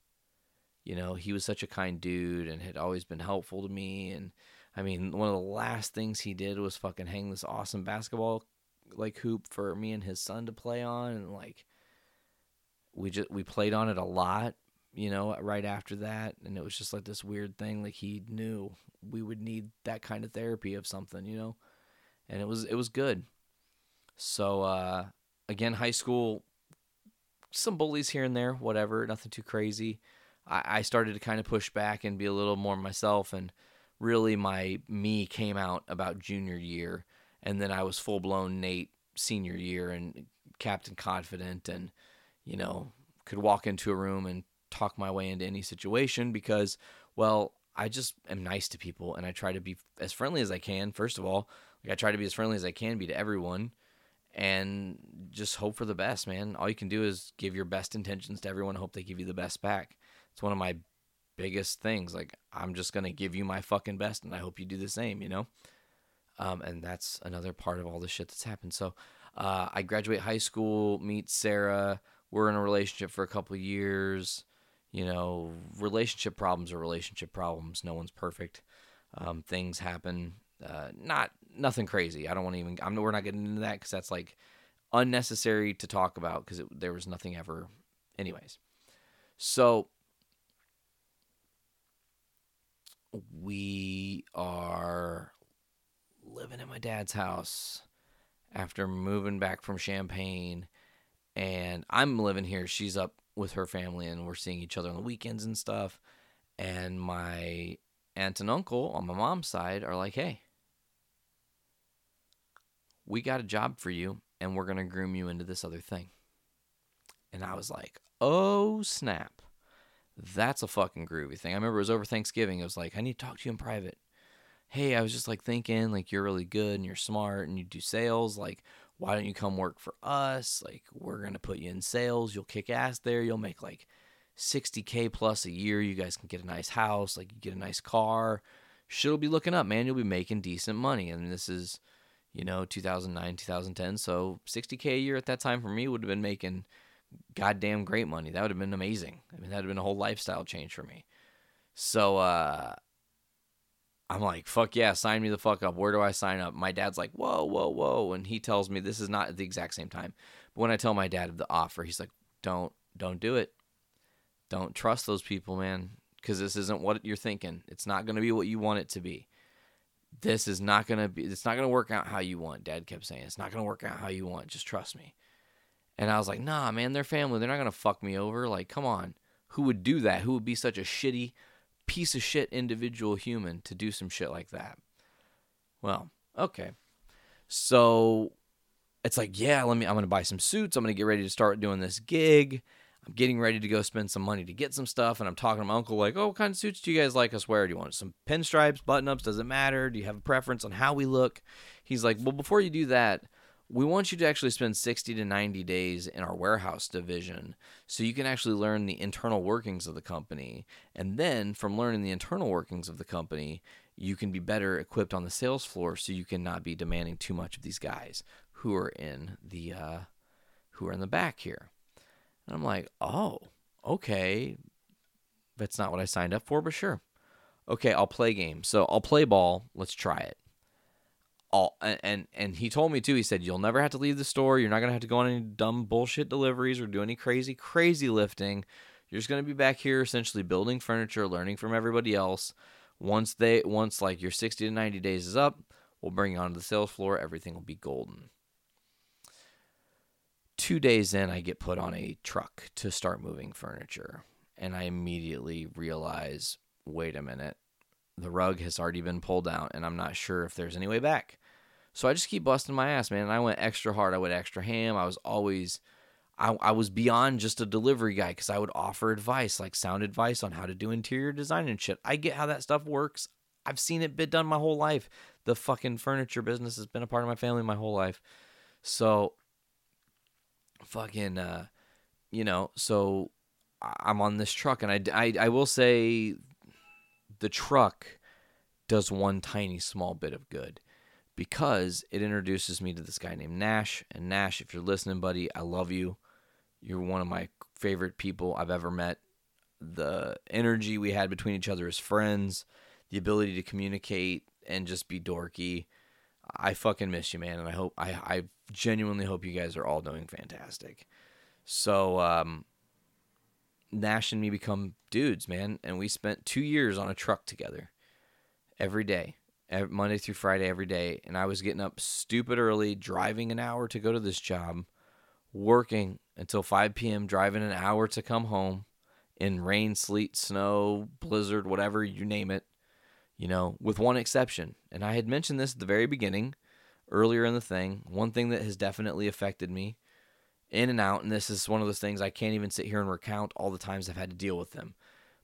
You know, he was such a kind dude and had always been helpful to me. And I mean, one of the last things he did was fucking hang this awesome basketball like hoop for me and his son to play on. And like, we just, we played on it a lot, you know, right after that. And it was just like this weird thing. Like he knew we would need that kind of therapy of something, you know? And it was, it was good. So, uh, again, high school, some bullies here and there, whatever, nothing too crazy. I, I started to kind of push back and be a little more myself. And really, my me came out about junior year. And then I was full blown Nate senior year and Captain Confident and, you know, could walk into a room and talk my way into any situation because, well, I just am nice to people and I try to be as friendly as I can. First of all, like I try to be as friendly as I can be to everyone and just hope for the best, man. All you can do is give your best intentions to everyone, hope they give you the best back. It's one of my biggest things. Like I'm just gonna give you my fucking best, and I hope you do the same. You know. Um, and that's another part of all the shit that's happened. So, Uh, I graduate high school, meet Sarah. We're in a relationship for a couple years. You know, relationship problems are relationship problems. No one's perfect. Um, things happen. Uh, not nothing crazy. I don't want to even. I'm. We're not getting into that because that's like unnecessary to talk about because there was nothing ever. Anyways, so we are living in my dad's house after moving back from Champaign, and I'm living here. She's up with her family, and we're seeing each other on the weekends and stuff. And my aunt and uncle on my mom's side are like, "Hey, we got a job for you, and we're gonna groom you into this other thing." And I was like, "Oh snap!" That's a fucking groovy thing. I remember it was over Thanksgiving. It was like, I need to talk to you in private. Hey, I was just like thinking, like, you're really good and you're smart and you do sales. Like, why don't you come work for us? Like, we're going to put you in sales. You'll kick ass there. You'll make like 60K plus a year. You guys can get a nice house. Like, you get a nice car. Shit'll be looking up, man. You'll be making decent money. And this is, you know, 2009, 2010. So 60K a year at that time for me would have been making goddamn great money. That would have been amazing. I mean, that would have been a whole lifestyle change for me. So uh, I'm like, fuck yeah, sign me the fuck up. Where do I sign up? My dad's like, whoa, whoa, whoa. And he tells me this is not at the exact same time. But when I tell my dad of the offer, he's like, don't, don't do it. Don't trust those people, man, because this isn't what you're thinking. It's not going to be what you want it to be. This is not going to be, it's not going to work out how you want. Dad kept saying, it's not going to work out how you want. Just trust me. And I was like, nah, man, they're family. They're not going to fuck me over. Like, come on. Who would do that? Who would be such a shitty piece of shit individual human to do some shit like that? Well, okay. So it's like, yeah, let me, I'm going to buy some suits. I'm going to get ready to start doing this gig. I'm getting ready to go spend some money to get some stuff. And I'm talking to my uncle, like, oh, what kind of suits do you guys like us wear? Do you want some pinstripes, button ups? Does it matter? Do you have a preference on how we look? He's like, well, before you do that, we want you to actually spend 60 to 90 days in our warehouse division so you can actually learn the internal workings of the company. And then from learning the internal workings of the company, you can be better equipped on the sales floor so you can not be demanding too much of these guys who are in the uh, who are in the back here. And I'm like, "Oh, okay. That's not what I signed up for, but sure. Okay, I'll play games. So I'll play ball. Let's try it." all and and he told me too he said you'll never have to leave the store you're not to have to go on any dumb bullshit deliveries or do any crazy crazy lifting you're just to be back here essentially building furniture learning from everybody else once they once like your 60 to 90 days is up we'll bring you onto the sales floor everything will be golden two days in i get put on a truck to start moving furniture and i immediately realize wait a minute the rug has already been pulled out and I'm not sure if there's any way back. So I just keep busting my ass, man. And I went extra hard. I went extra ham. I was always, I, I was beyond just a delivery guy because I would offer advice, like sound advice on how to do interior design and shit. I get how that stuff works. I've seen it been done my whole life. The fucking furniture business has been a part of my family my whole life. So, fucking, uh, you know, so I'm on this truck and I, I, I will say the truck does one tiny small bit of good because it introduces me to this guy named Nash. And Nash, if you're listening, buddy, I love you. You're one of my favorite people I've ever met. The energy we had between each other as friends, the ability to communicate and just be dorky. I fucking miss you, man, and I hope I I genuinely hope you guys are all doing fantastic. So um Nash and me become dudes, man. And we spent two years on a truck together every day, every, Monday through Friday, every day. And I was getting up stupid early, driving an hour to go to this job, working until 5 p.m., driving an hour to come home in rain, sleet, snow, blizzard, whatever you name it, you know, with one exception. And I had mentioned this at the very beginning, earlier in the thing. One thing that has definitely affected me in and out. And this is one of those things I can't even sit here and recount all the times I've had to deal with them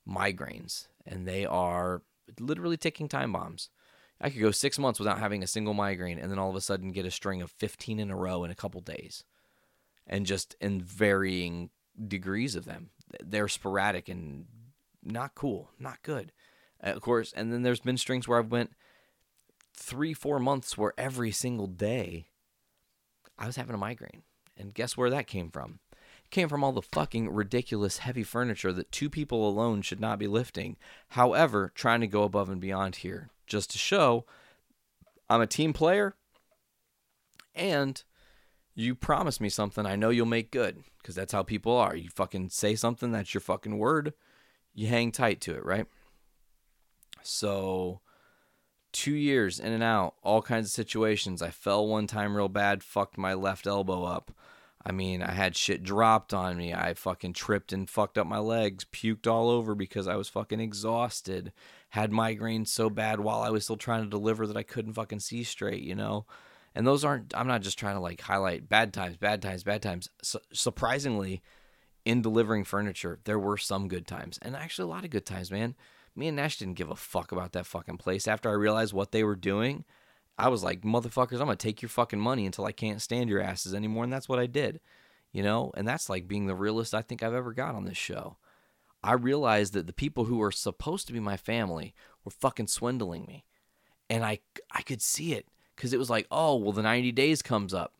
migraines. And they are literally ticking time bombs. I could go six months without having a single migraine and then all of a sudden get a string of 15 in a row in a couple days. And just in varying degrees of them. They're sporadic and not cool, not good. Uh, of course, and then there's been strings where I've went three, four months where every single day I was having a migraine. And guess where that came from? It came from all the fucking ridiculous heavy furniture that two people alone should not be lifting. However, trying to go above and beyond here just to show I'm a team player and you promise me something I know you'll make good because that's how people are. You fucking say something, that's your fucking word. You hang tight to it, right? So, two years in and out, all kinds of situations. I fell one time real bad, fucked my left elbow up. I mean, I had shit dropped on me. I fucking tripped and fucked up my legs, puked all over because I was fucking exhausted. Had migraines so bad while I was still trying to deliver that I couldn't fucking see straight, you know? And those aren't, I'm not just trying to like highlight bad times, bad times, bad times. Su- surprisingly, in delivering furniture, there were some good times and actually a lot of good times, man. Me and Nash didn't give a fuck about that fucking place. After I realized what they were doing, I was like, motherfuckers, I'm gonna take your fucking money until I can't stand your asses anymore. And that's what I did, you know? And that's like being the realest I think I've ever got on this show. I realized that the people who were supposed to be my family were fucking swindling me. And I, I could see it because it was like, oh, well, the 90 days comes up.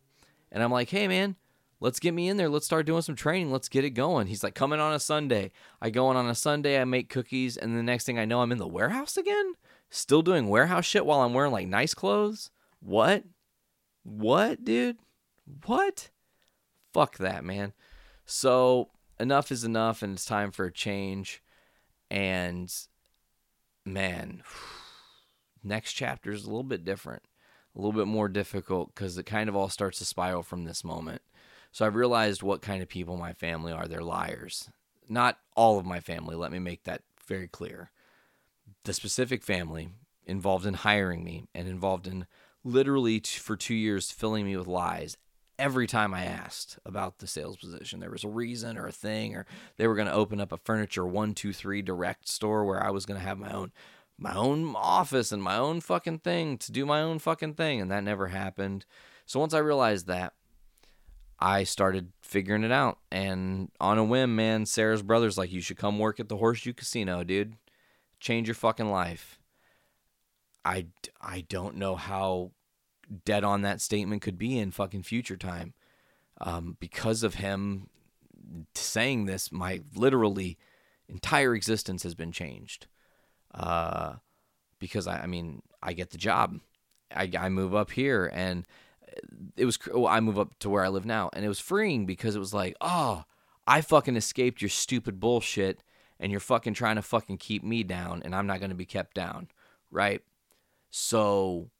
And I'm like, hey, man, let's get me in there. Let's start doing some training. Let's get it going. He's like, coming on a Sunday. I go in on a Sunday, I make cookies, and the next thing I know, I'm in the warehouse again? Still doing warehouse shit while I'm wearing like nice clothes? What? What, dude? What? Fuck that, man. So, enough is enough, and it's time for a change. And, man, [SIGHS] next chapter is a little bit different, a little bit more difficult because it kind of all starts to spiral from this moment. So I've realized what kind of people my family are. They're liars. Not all of my family, let me make that very clear. The specific family involved in hiring me and involved in literally t- for two years filling me with lies every time I asked about the sales position. There was a reason or a thing, or they were going to open up a furniture one, two, three direct store where I was going to have my own my own office and my own fucking thing to do my own fucking thing, and that never happened. So once I realized that, I started figuring it out. And on a whim, man, Sarah's brother's like, you should come work at the Horseshoe Casino, dude. Change your fucking life. I, I don't know how dead on that statement could be in fucking future time. Um, because of him saying this, my literally entire existence has been changed. Uh, because I, I mean, I get the job. I, I move up here and it was well, I move up to where I live now, and it was freeing because it was like, oh, I fucking escaped your stupid bullshit, and you're fucking trying to fucking keep me down, and I'm not gonna be kept down, right? So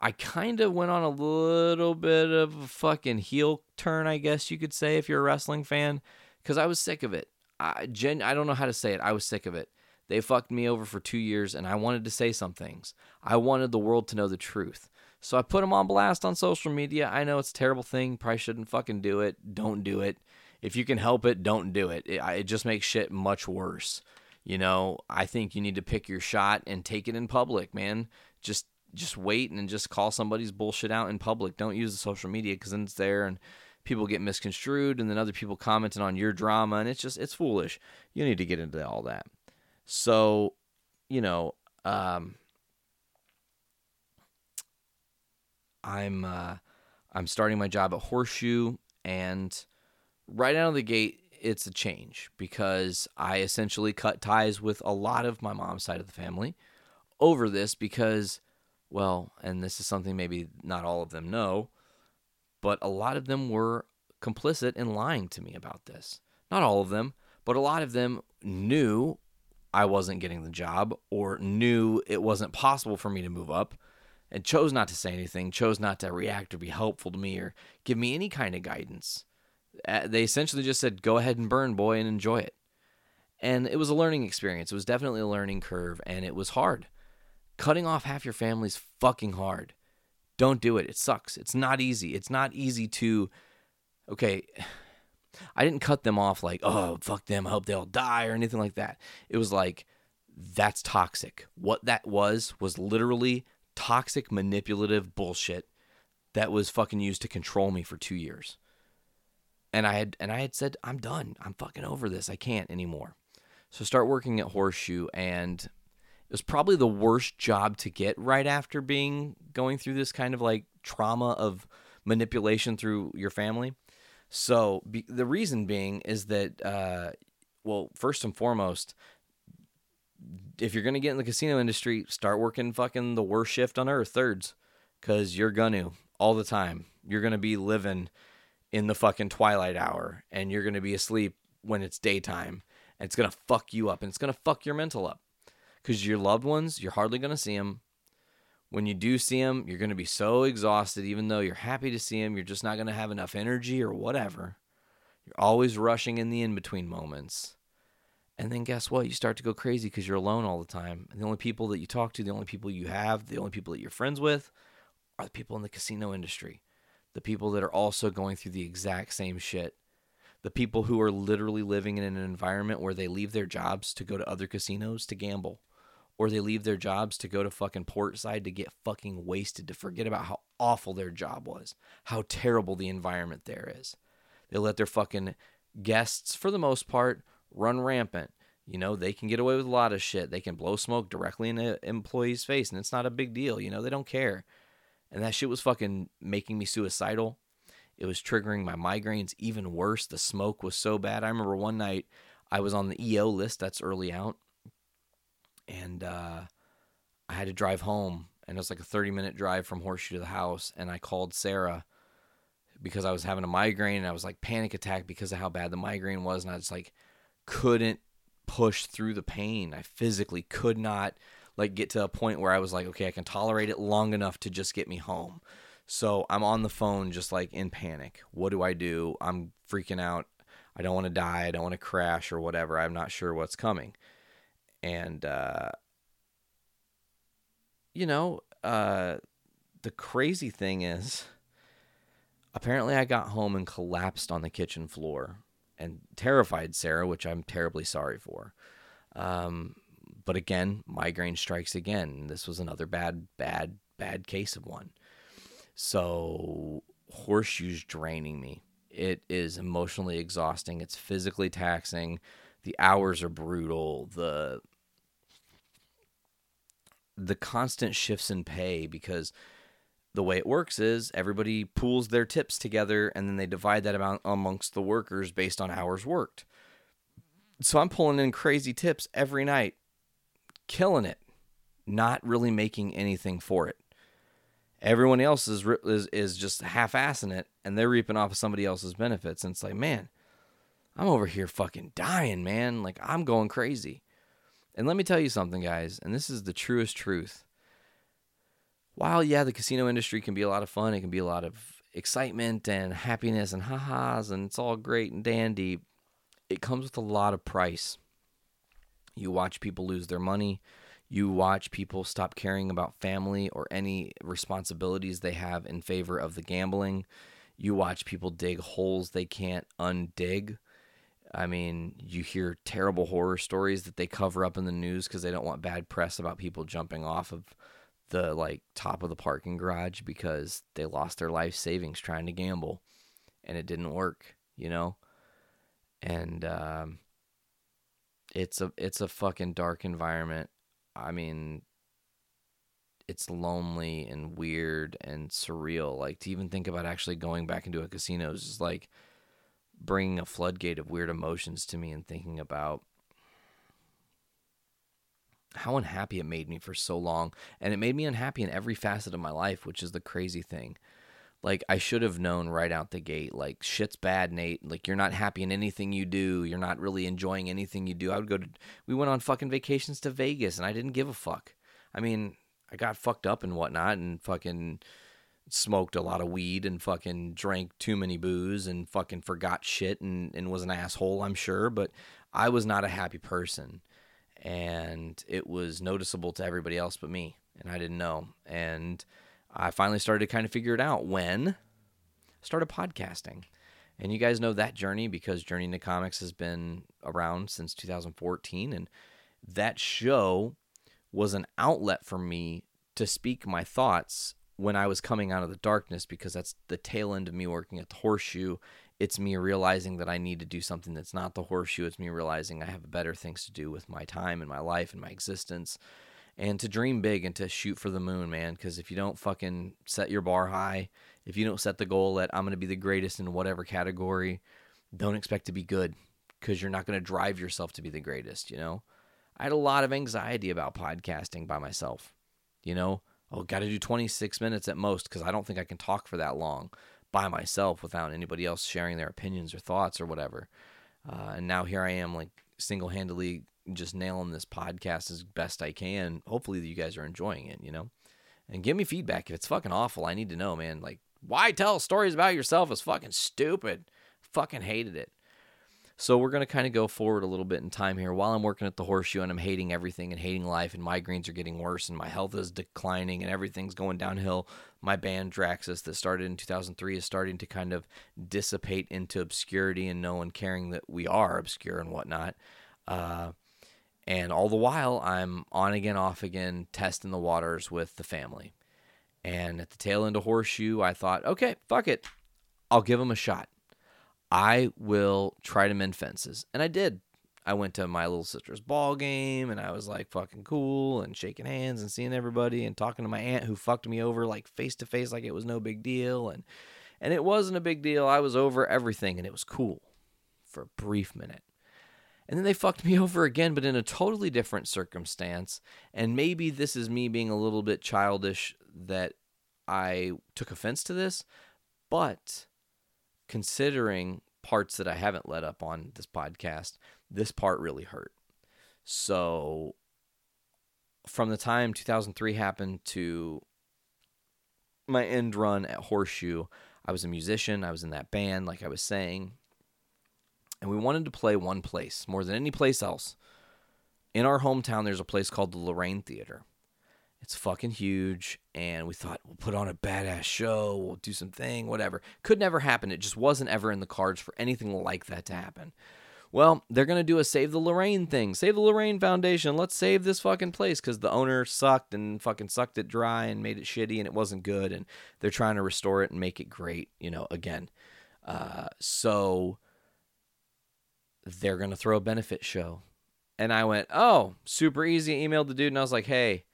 I kind of went on a little bit of a fucking heel turn, I guess you could say, if you're a wrestling fan, because I was sick of it. I gen I don't know how to say it. I was sick of it. They fucked me over for two years, and I wanted to say some things. I wanted the world to know the truth. So I put them on blast on social media. I know it's a terrible thing. Probably shouldn't fucking do it. Don't do it. If you can help it, don't do it. It, it just makes shit much worse. You know, I think you need to pick your shot and take it in public, man. Just just wait and just call somebody's bullshit out in public. Don't use the social media because then it's there and people get misconstrued and then other people commenting on your drama and it's just it's foolish. You need to get into all that. So, you know, um, I'm uh, I'm starting my job at Horseshoe, and right out of the gate, it's a change because I essentially cut ties with a lot of my mom's side of the family over this because, well, and this is something maybe not all of them know, but a lot of them were complicit in lying to me about this. Not all of them, but a lot of them knew I wasn't getting the job or knew it wasn't possible for me to move up and chose not to say anything, chose not to react or be helpful to me or give me any kind of guidance. They essentially just said, go ahead and burn, boy, and enjoy it. And it was a learning experience. It was definitely a learning curve, and it was hard. Cutting off half your family's fucking hard. Don't do it. It sucks. It's not easy. It's not easy to, okay, [SIGHS] I didn't cut them off like, oh, fuck them. I hope they all die or anything like that. It was like, that's toxic. What that was, was literally toxic, manipulative bullshit that was fucking used to control me for two years. And I had and I had said, I'm done. I'm fucking over this. I can't anymore. So start working at Horseshoe and it was probably the worst job to get right after being going through this kind of like trauma of manipulation through your family. So be, the reason being is that, uh, well, first and foremost, if you're gonna get in the casino industry, start working fucking the worst shift on earth, thirds, because you're gonna all the time. You're gonna be living in the fucking twilight hour, and you're gonna be asleep when it's daytime, and it's gonna fuck you up, and it's gonna fuck your mental up, because your loved ones, you're hardly gonna see them. When you do see them, you're gonna be so exhausted, even though you're happy to see them, you're just not gonna have enough energy or whatever. You're always rushing in the in between moments. And then guess what? You start to go crazy because you're alone all the time. And the only people that you talk to, the only people you have, the only people that you're friends with are the people in the casino industry. The people that are also going through the exact same shit. The people who are literally living in an environment where they leave their jobs to go to other casinos to gamble. Or they leave their jobs to go to fucking Portside to get fucking wasted, to forget about how awful their job was, how terrible the environment there is. They let their fucking guests, for the most part, run rampant. You know, they can get away with a lot of shit. They can blow smoke directly in an employee's face, and it's not a big deal. You know, they don't care. And that shit was fucking making me suicidal. It was triggering my migraines even worse. The smoke was so bad. I remember one night I was on the EO list, that's early out, and uh, I had to drive home. And it was like a 30 minute drive from Horseshoe to the house. And I called Sarah because I was having a migraine and I was like panic attack because of how bad the migraine was. And I was like couldn't push through the pain. I physically could not like get to a point where I was like, okay, I can tolerate it long enough to just get me home. So I'm on the phone just like in panic. What do I do? I'm freaking out. I don't want to die. I don't want to crash or whatever. I'm not sure what's coming. And uh you know, uh the crazy thing is apparently I got home and collapsed on the kitchen floor and terrified Sarah, which I'm terribly sorry for. Um, but again, migraine strikes again. This was another bad, bad, bad case of one. So horseshoes draining me. It is emotionally exhausting. It's physically taxing. The hours are brutal. The the constant shifts in pay because the way it works is everybody pools their tips together and then they divide that amount amongst the workers based on hours worked. So I'm pulling in crazy tips every night, killing it, not really making anything for it. Everyone else is is, is just half-assing it and they're reaping off of somebody else's benefits and it's like, man, I'm over here fucking dying, man. Like I'm going crazy. And let me tell you something, guys, and this is the truest truth while yeah, the casino industry can be a lot of fun, it can be a lot of excitement and happiness and ha-has and it's all great and dandy. It comes with a lot of price. You watch people lose their money. You watch people stop caring about family or any responsibilities they have in favor of the gambling. You watch people dig holes they can't undig. I mean, you hear terrible horror stories that they cover up in the news because they don't want bad press about people jumping off of the like top of the parking garage because they lost their life savings trying to gamble and it didn't work, you know? And um it's a it's a fucking dark environment. I mean, it's lonely and weird and surreal. Like to even think about actually going back into a casino is like bringing a floodgate of weird emotions to me and thinking about how unhappy it made me for so long. And it made me unhappy in every facet of my life, which is the crazy thing. Like, I should have known right out the gate, like, shit's bad, Nate. Like, you're not happy in anything you do. You're not really enjoying anything you do. I would go to, we went on fucking vacations to Vegas and I didn't give a fuck. I mean, I got fucked up and whatnot and fucking smoked a lot of weed and fucking drank too many booze and fucking forgot shit and, and was an asshole, I'm sure. But I was not a happy person and it was noticeable to everybody else but me, and I didn't know. And I finally started to kind of figure it out when I started podcasting. And you guys know that journey because Journey into Comics has been around since 2014. And that show was an outlet for me to speak my thoughts when I was coming out of the darkness because that's the tail end of me working at the horseshoe it's me realizing that I need to do something that's not the horseshoe. It's me realizing I have better things to do with my time and my life and my existence. and to dream big and to shoot for the moon, man. Because if you don't fucking set your bar high, if you don't set the goal that I'm going to be the greatest in whatever category, don't expect to be good because you're not going to drive yourself to be the greatest, you know? I had a lot of anxiety about podcasting by myself, you know? Oh, got to do 26 minutes at most because I don't think I can talk for that long by myself without anybody else sharing their opinions or thoughts or whatever. Uh, and now here I am, like single handedly just nailing this podcast as best I can. Hopefully, you guys are enjoying it, you know? And give me feedback. If it's fucking awful, I need to know, man. Like, why tell stories about yourself is fucking stupid. Fucking hated it. So we're going to kind of go forward a little bit in time here while I'm working at the horseshoe and I'm hating everything and hating life and migraines are getting worse and my health is declining and everything's going downhill. My band Draxus that started in 2003 is starting to kind of dissipate into obscurity and no one caring that we are obscure and whatnot. Uh, and all the while, I'm on again, off again, testing the waters with the family. And at the tail end of Horseshoe, I thought, okay, fuck it. I'll give them a shot. I will try to mend fences. And I did. I went to my little sister's ball game and I was like fucking cool and shaking hands and seeing everybody and talking to my aunt who fucked me over like face to face like it was no big deal and and it wasn't a big deal. I was over everything and it was cool for a brief minute. And then they fucked me [LAUGHS] over again, but in a totally different circumstance. And maybe this is me being a little bit childish that I took offense to this, but considering parts that I haven't let up on this podcast, this part really hurt. So from the time 2003 happened to my end run at Horseshoe, I was a musician, I was in that band like I was saying, and we wanted to play one place more than any place else. In our hometown there's a place called the Lorraine Theater. It's fucking huge. And we thought, we'll put on a badass show. We'll do some thing, whatever. Could never happen. It just wasn't ever in the cards for anything like that to happen. Well, they're going to do a Save the Lorraine thing. Save the Lorraine Foundation. Let's save this fucking place because the owner sucked and fucking sucked it dry and made it shitty and it wasn't good. And they're trying to restore it and make it great, you know, again. Uh, so they're going to throw a benefit show. And I went, oh, super easy. I emailed the dude and I was like, hey,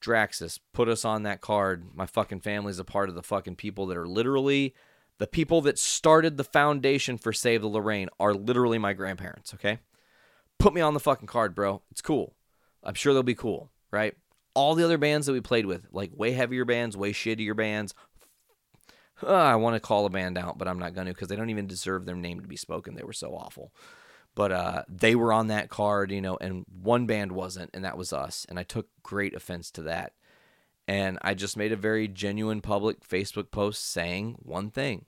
Draxus, put us on that card. My fucking family's a part of the fucking people that are literally the people that started the foundation for Save the Lorraine are literally my grandparents, okay? Put me on the fucking card, bro. It's cool. I'm sure they'll be cool, right? All the other bands that we played with, like way heavier bands, way shittier bands. Uh, [SIGHS] I want to call a band out, but I'm not going to because they don't even deserve their name to be spoken. They were so awful but uh, they were on that card, you know, and one band wasn't, and that was us. And I took great offense to that. And I just made a very genuine public Facebook post saying one thing,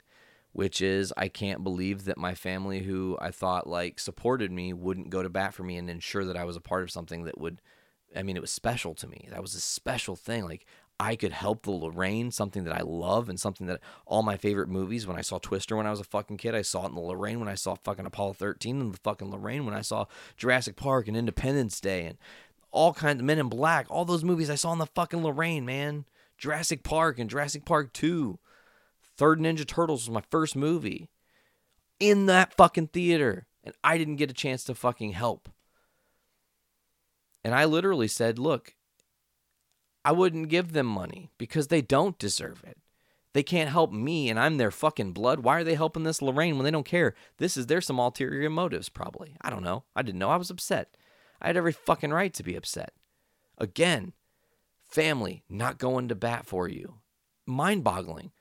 which is I can't believe that my family, who I thought like supported me, wouldn't go to bat for me and ensure that I was a part of something that would. I mean, it was special to me. That was a special thing. Like I could help the Lorraine, something that I love and something that all my favorite movies. When I saw Twister when I was a fucking kid, I saw it in the Lorraine. When I saw fucking Apollo 13 in the fucking Lorraine. When I saw Jurassic Park and Independence Day and all kinds of Men in Black, all those movies I saw in the fucking Lorraine, man. Jurassic Park and Jurassic Park 2. Third Ninja Turtles was my first movie in that fucking theater. And I didn't get a chance to fucking help. And I literally said, look, I wouldn't give them money because they don't deserve it. They can't help me and I'm their fucking blood. Why are they helping this Lorraine when they don't care? This is there's some ulterior motives probably. I don't know. I didn't know. I was upset. I had every fucking right to be upset. Again, family not going to bat for you. Mind-boggling.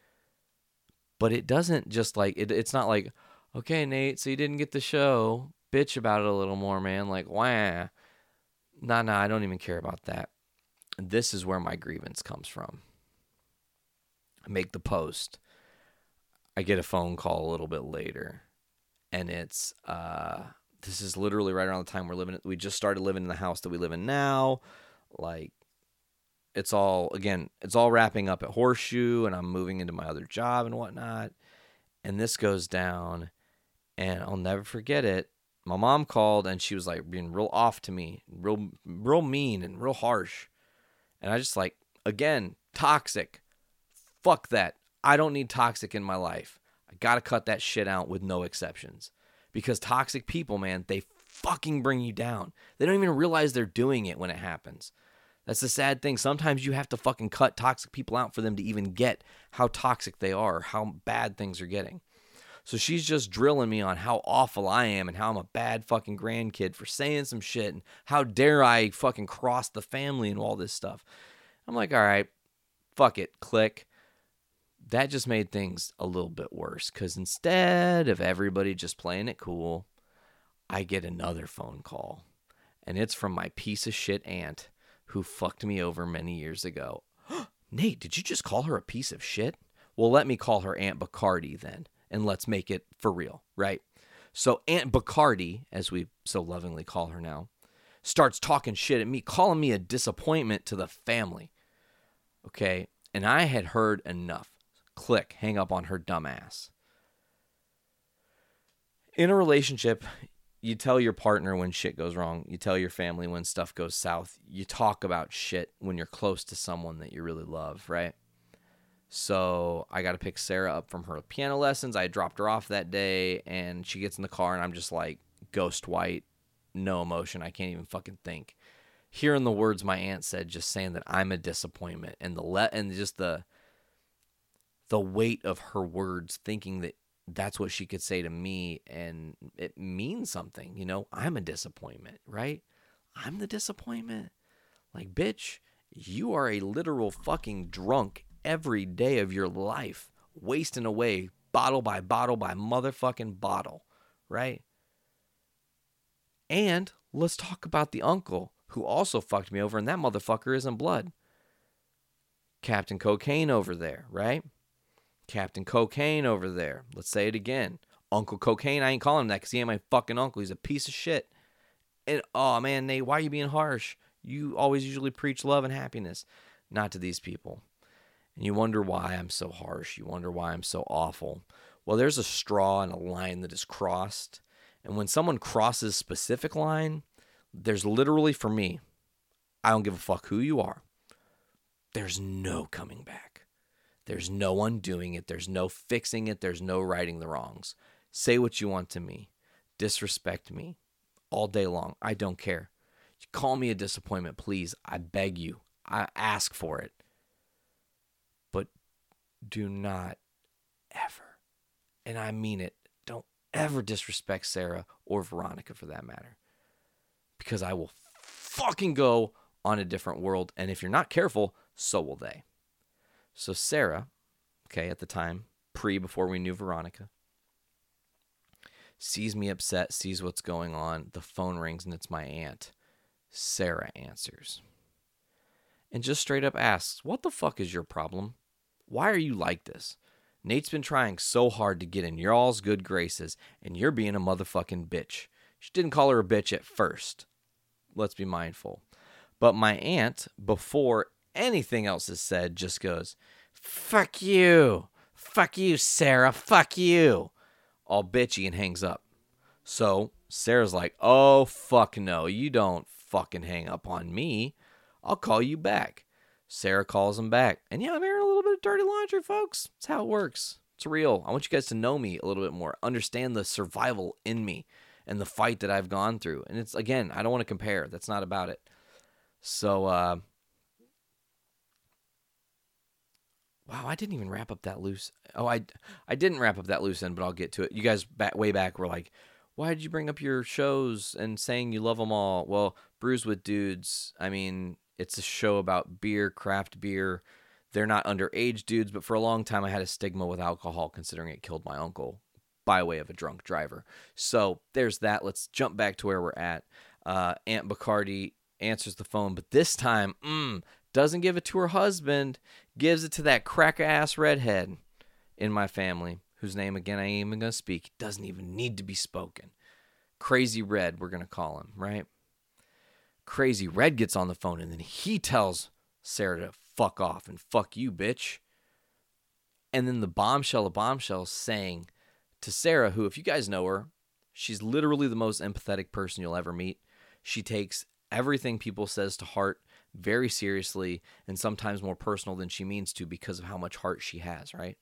But it doesn't just like it, it's not like, okay, Nate, so you didn't get the show. Bitch about it a little more, man. Like, wah. Nah, nah, I don't even care about that this is where my grievance comes from. I make the post. I get a phone call a little bit later, and it's uh, this is literally right around the time we're living. We just started living in the house that we live in now. Like, it's all again, it's all wrapping up at Horseshoe, and I'm moving into my other job and whatnot. And this goes down, and I'll never forget it. My mom called, and she was like being real off to me, real, real mean and real harsh and I just like, again, toxic. Fuck that. I don't need toxic in my life. I got to cut that shit out with no exceptions. Because toxic people, man, they fucking bring you down. They don't even realize they're doing it when it happens. That's the sad thing. Sometimes you have to fucking cut toxic people out for them to even get how toxic they are, how bad things are getting. So she's just drilling me on how awful I am and how I'm a bad fucking grandkid for saying some shit and how dare I fucking cross the family and all this stuff. I'm like, all right, fuck it, click. That just made things a little bit worse because instead of everybody just playing it cool, I get another phone call. And it's from my piece of shit aunt who fucked me over many years ago. [GASPS] Nate, did you just call her a piece of shit? Well, let me call her Aunt Bacardi then, and let's make it for real, right? So, Aunt Bacardi, as we so lovingly call her now, starts talking shit at me, calling me a disappointment to the family. Okay. And I had heard enough. Click, hang up on her dumbass. In a relationship, you tell your partner when shit goes wrong. You tell your family when stuff goes south. You talk about shit when you're close to someone that you really love, right? So I got to pick Sarah up from her piano lessons. I dropped her off that day, and she gets in the car, and I'm just like ghost white, no emotion. I can't even fucking think. Hearing the words my aunt said, just saying that I'm a disappointment, and the let and just the the weight of her words, thinking that that's what she could say to me and it means something. You know, I'm a disappointment, right? I'm the disappointment. Like, bitch, you are a literal fucking drunk every day of your life, wasting away bottle by bottle by motherfucking bottle, right? And let's talk about the uncle who also fucked me over, and that motherfucker is in blood. Captain Cocaine over there, right? Captain Cocaine over there. Let's say it again. Uncle Cocaine. I ain't calling him that because he ain't my fucking uncle. He's a piece of shit. And oh man, Nate, why are you being harsh? You always usually preach love and happiness. Not to these people. And you wonder why I'm so harsh. You wonder why I'm so awful. Well, there's a straw and a line that is crossed. And when someone crosses specific line, there's literally for me, I don't give a fuck who you are. There's no coming back. There's no undoing it. There's no fixing it. There's no righting the wrongs. Say what you want to me. Disrespect me all day long. I don't care. Call me a disappointment, please. I beg you. I ask for it. Do not ever, and I mean it, don't ever disrespect Sarah or Veronica for that matter. Because I will fucking go on a different world. And if you're not careful, so will they. So Sarah, okay, at the time, pre before we knew Veronica, sees me upset, sees what's going on. The phone rings and it's my aunt. Sarah answers. And just straight up asks, What the fuck is your problem? Why are you like this? Nate's been trying so hard to get in y'all's good graces, and you're being a motherfucking bitch. She didn't call her a bitch at first. Let's be mindful. But my aunt, before anything else is said, just goes, Fuck you. Fuck you, Sarah. Fuck you. All bitchy and hangs up. So Sarah's like, Oh, fuck no. You don't fucking hang up on me. I'll call you back. Sarah calls him back. And yeah, I'm airing a little bit of dirty laundry, folks. That's how it works. It's real. I want you guys to know me a little bit more, understand the survival in me and the fight that I've gone through. And it's, again, I don't want to compare. That's not about it. So, uh, wow, I didn't even wrap up that loose. Oh, I, I didn't wrap up that loose end, but I'll get to it. You guys back way back were like, why did you bring up your shows and saying you love them all? Well, Brews with Dudes, I mean, it's a show about beer, craft beer. They're not underage dudes, but for a long time I had a stigma with alcohol considering it killed my uncle by way of a drunk driver. So there's that. Let's jump back to where we're at. Uh, Aunt Bacardi answers the phone, but this time, mm, doesn't give it to her husband, gives it to that crack ass redhead in my family, whose name again I ain't even gonna speak. Doesn't even need to be spoken. Crazy Red, we're gonna call him, right? Crazy Red gets on the phone and then he tells Sarah to fuck off and fuck you, bitch. And then the bombshell of bombshells saying to Sarah, who, if you guys know her, she's literally the most empathetic person you'll ever meet. She takes everything people says to heart very seriously and sometimes more personal than she means to because of how much heart she has, right?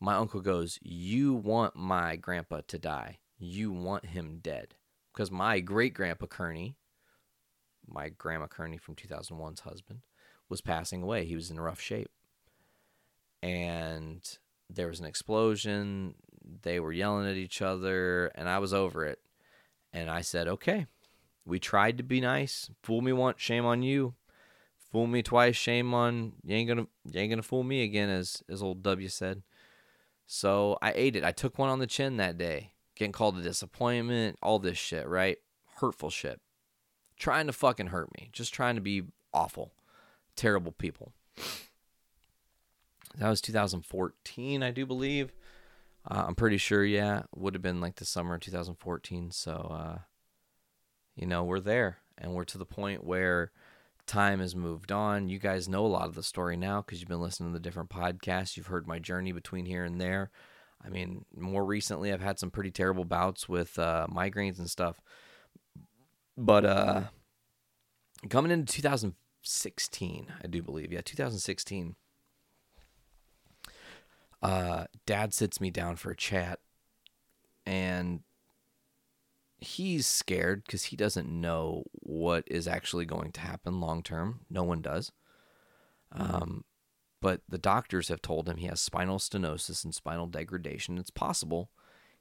My uncle goes, You want my grandpa to die. You want him dead. Because my great grandpa Kearney my grandma Kearney from 2001's husband, was passing away. He was in rough shape. And there was an explosion. They were yelling at each other, and I was over it. And I said, okay, we tried to be nice. Fool me once, shame on you. Fool me twice, shame on you ain't gonna you ain't gonna fool me again, as as old W said. So I ate it. I took one on the chin that day. Getting called a disappointment, all this shit, right? Hurtful shit. Trying to fucking hurt me. Just trying to be awful. Terrible people. That was 2014, I do believe. Uh, I'm pretty sure, yeah. Would have been like the summer of 2014. So, uh, you know, we're there. And we're to the point where time has moved on. You guys know a lot of the story now because you've been listening to the different podcasts. You've heard my journey between here and there. I mean, more recently, I've had some pretty terrible bouts with uh, migraines and stuff. But uh, coming into 2016, I do believe, yeah, 2016, uh, Dad sits me down for a chat, and he's scared because he doesn't know what is actually going to happen long term. No one does. Um, but the doctors have told him he has spinal stenosis and spinal degradation. It's possible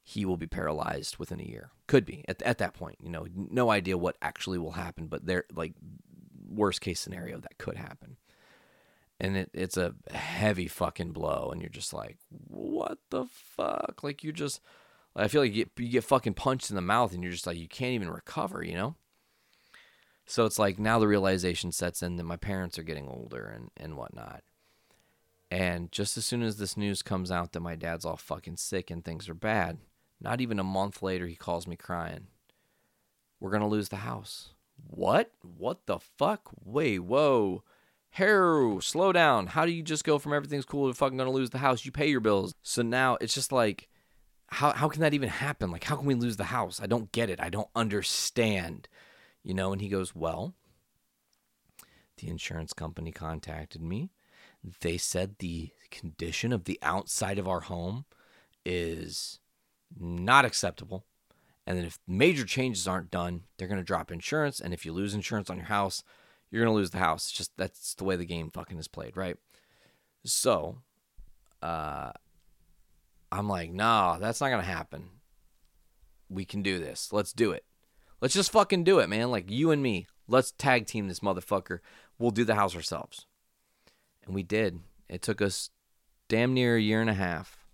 he will be paralyzed within a year. Could be at, at that point. You know, no idea what actually will happen, but they're like worst case scenario that could happen. And it, it's a heavy fucking blow, and you're just like, what the fuck? Like you just, I feel like you get, you get fucking punched in the mouth, and you're just like, you can't even recover, you know. So it's like now the realization sets in that my parents are getting older and and whatnot. And just as soon as this news comes out that my dad's all fucking sick and things are bad, not even a month later, he calls me crying. We're going to lose the house. What? What the fuck? Wait, whoa. Haru, slow down. How do you just go from everything's cool to fucking going to lose the house? You pay your bills. So now it's just like, how, how can that even happen? Like, how can we lose the house? I don't get it. I don't understand. You know, and he goes, Well, the insurance company contacted me they said the condition of the outside of our home is not acceptable. And then if major changes aren't done, they're going to drop insurance. And if you lose insurance on your house, you're going to lose the house. It's just that's the way the game fucking is played, right? So, uh, I'm like, nah, that's not going to happen. We can do this. Let's do it. Let's just fucking do it, man. Like you and me. Let's tag team this motherfucker. We'll do the house ourselves. And we did. It took us damn near a year and a half.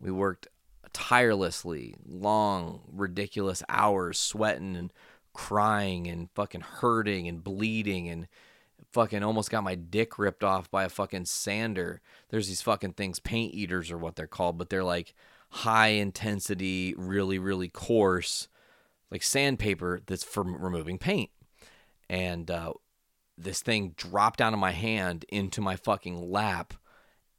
We worked tirelessly, long, ridiculous hours, sweating and crying and fucking hurting and bleeding and fucking almost got my dick ripped off by a fucking sander. There's these fucking things, paint eaters or what they're called, but they're like high intensity, really, really coarse, like sandpaper that's for removing paint. And uh, this thing dropped out of my hand into my fucking lap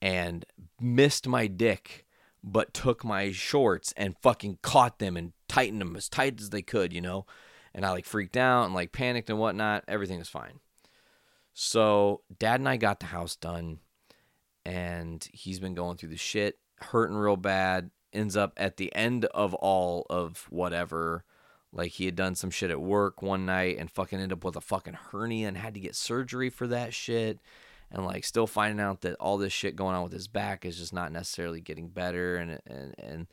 and missed my dick but took my shorts and fucking caught them and tightened them as tight as they could, you know? And I like freaked out and like panicked and whatnot. Everything was fine. So dad and I got the house done and he's been going through the shit, hurting real bad, ends up at the end of all of whatever like he had done some shit at work one night and fucking ended up with a fucking hernia and had to get surgery for that shit. And like still finding out that all this shit going on with his back is just not necessarily getting better and and and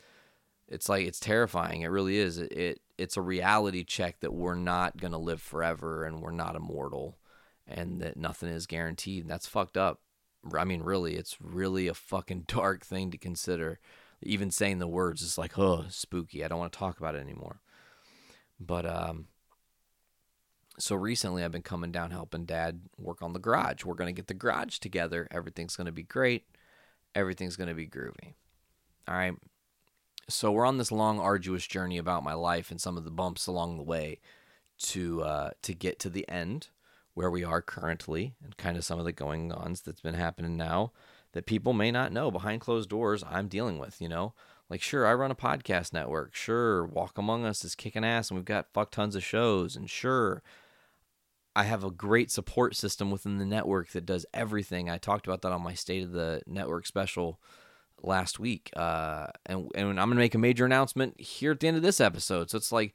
it's like it's terrifying. It really is. It, it it's a reality check that we're not gonna live forever and we're not immortal and that nothing is guaranteed. And that's fucked up. I mean, really, it's really a fucking [LAUGHS] dark thing to consider. Even saying the words is like, oh, spooky. I don't want to talk about it anymore. But um, so recently I've been coming down helping dad work on the garage. We're going to get the garage together. Everything's going to be great. Everything's going to be groovy. All right. So we're on this long, arduous journey about my life and some of the bumps along the way to uh, to get to the end where we are currently and kind of some of the going ons that's been happening now that people may not know behind closed doors I'm dealing with, you know. Like, sure, I run a podcast network. Sure, Walk Among Us is kicking ass and we've got fuck tons of shows. And sure, I have a great support system within the network that does everything. I talked about that on my State of the Network special last week. Uh, and, and I'm going to make a major announcement here at the end of this episode. So it's like,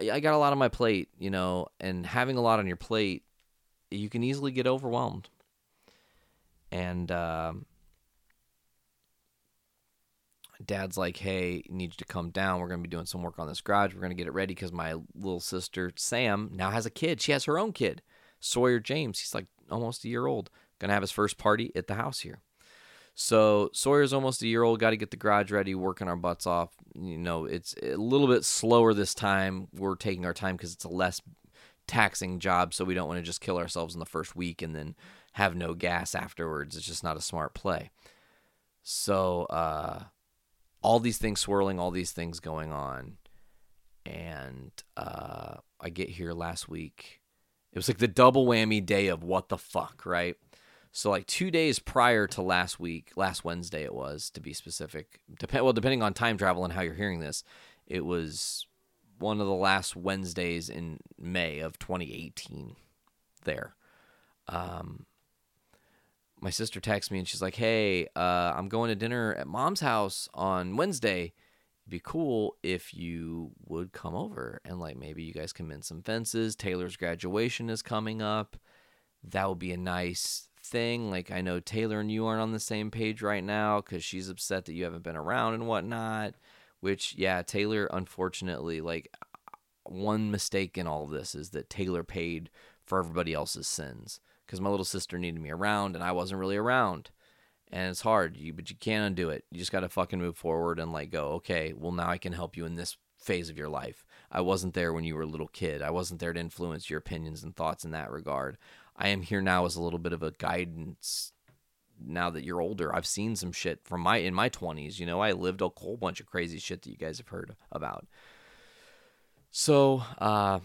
I, I got a lot on my plate, you know, and having a lot on your plate, you can easily get overwhelmed. And um, dad's like, hey, need you to come down. We're going to be doing some work on this garage. We're going to get it ready because my little sister, Sam, now has a kid. She has her own kid, Sawyer James. He's like almost a year old. Going to have his first party at the house here. So Sawyer's almost a year old. Got to get the garage ready, working our butts off. You know, it's a little bit slower this time. We're taking our time because it's a less taxing job, so we don't want to just kill ourselves in the first week and then have no gas afterwards. It's just not a smart play. So uh, all these things swirling, all these things going on, and uh, I get here last week. It was like the double whammy day of what the fuck, right? So like two days prior to last week, last Wednesday it was to be specific. Dep- well, depending on time travel and how you're hearing this, it was one of the last Wednesdays in May of 2018. There, um, my sister texts me and she's like, "Hey, uh, I'm going to dinner at mom's house on Wednesday. It'd be cool if you would come over and like maybe you guys can mend some fences. Taylor's graduation is coming up. That would be a nice thing. Like I know Taylor and you aren't on the same page right now because she's upset that you haven't been around and whatnot. Which yeah, Taylor unfortunately like one mistake in all of this is that Taylor paid for everybody else's sins because my little sister needed me around and I wasn't really around. And it's hard, you but you can't undo it. You just got to fucking move forward and like go, okay, well now I can help you in this phase of your life. I wasn't there when you were a little kid. I wasn't there to influence your opinions and thoughts in that regard. I am here now as a little bit of a guidance now that you're older. I've seen some shit from my in my 20s, you know, I lived a whole bunch of crazy shit that you guys have heard about. So, uh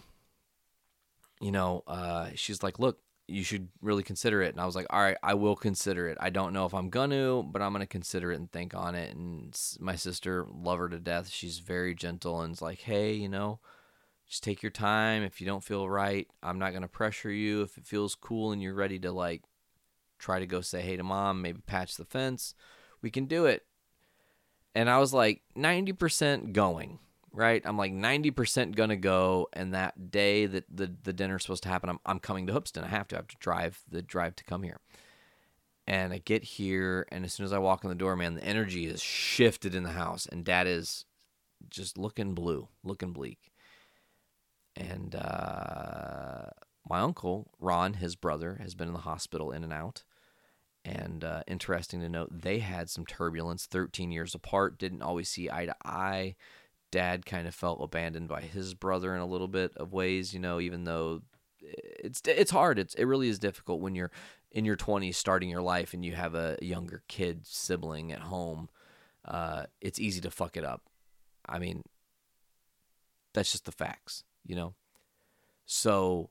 you know, uh she's like, "Look, you should really consider it." And I was like, "All right, I will consider it. I don't know if I'm going to, but I'm going to consider it and think on it." And my sister, love her to death. She's very gentle and is like, "Hey, you know, just take your time. If you don't feel right, I'm not going to pressure you. If it feels cool and you're ready to like try to go say hey to mom, maybe patch the fence, we can do it. And I was like 90% going, right? I'm like 90% going to go. And that day that the, the dinner's supposed to happen, I'm, I'm coming to Hoopeston. I have to, I have to drive the drive to come here. And I get here, and as soon as I walk in the door, man, the energy is shifted in the house, and dad is just looking blue, looking bleak and uh, my uncle Ron, his brother, has been in the hospital in and out. And uh, interesting to note, they had some turbulence. Thirteen years apart, didn't always see eye to eye. Dad kind of felt abandoned by his brother in a little bit of ways, you know. Even though it's it's hard, it's it really is difficult when you're in your twenties, starting your life, and you have a younger kid sibling at home. Uh, it's easy to fuck it up. I mean, that's just the facts you know? So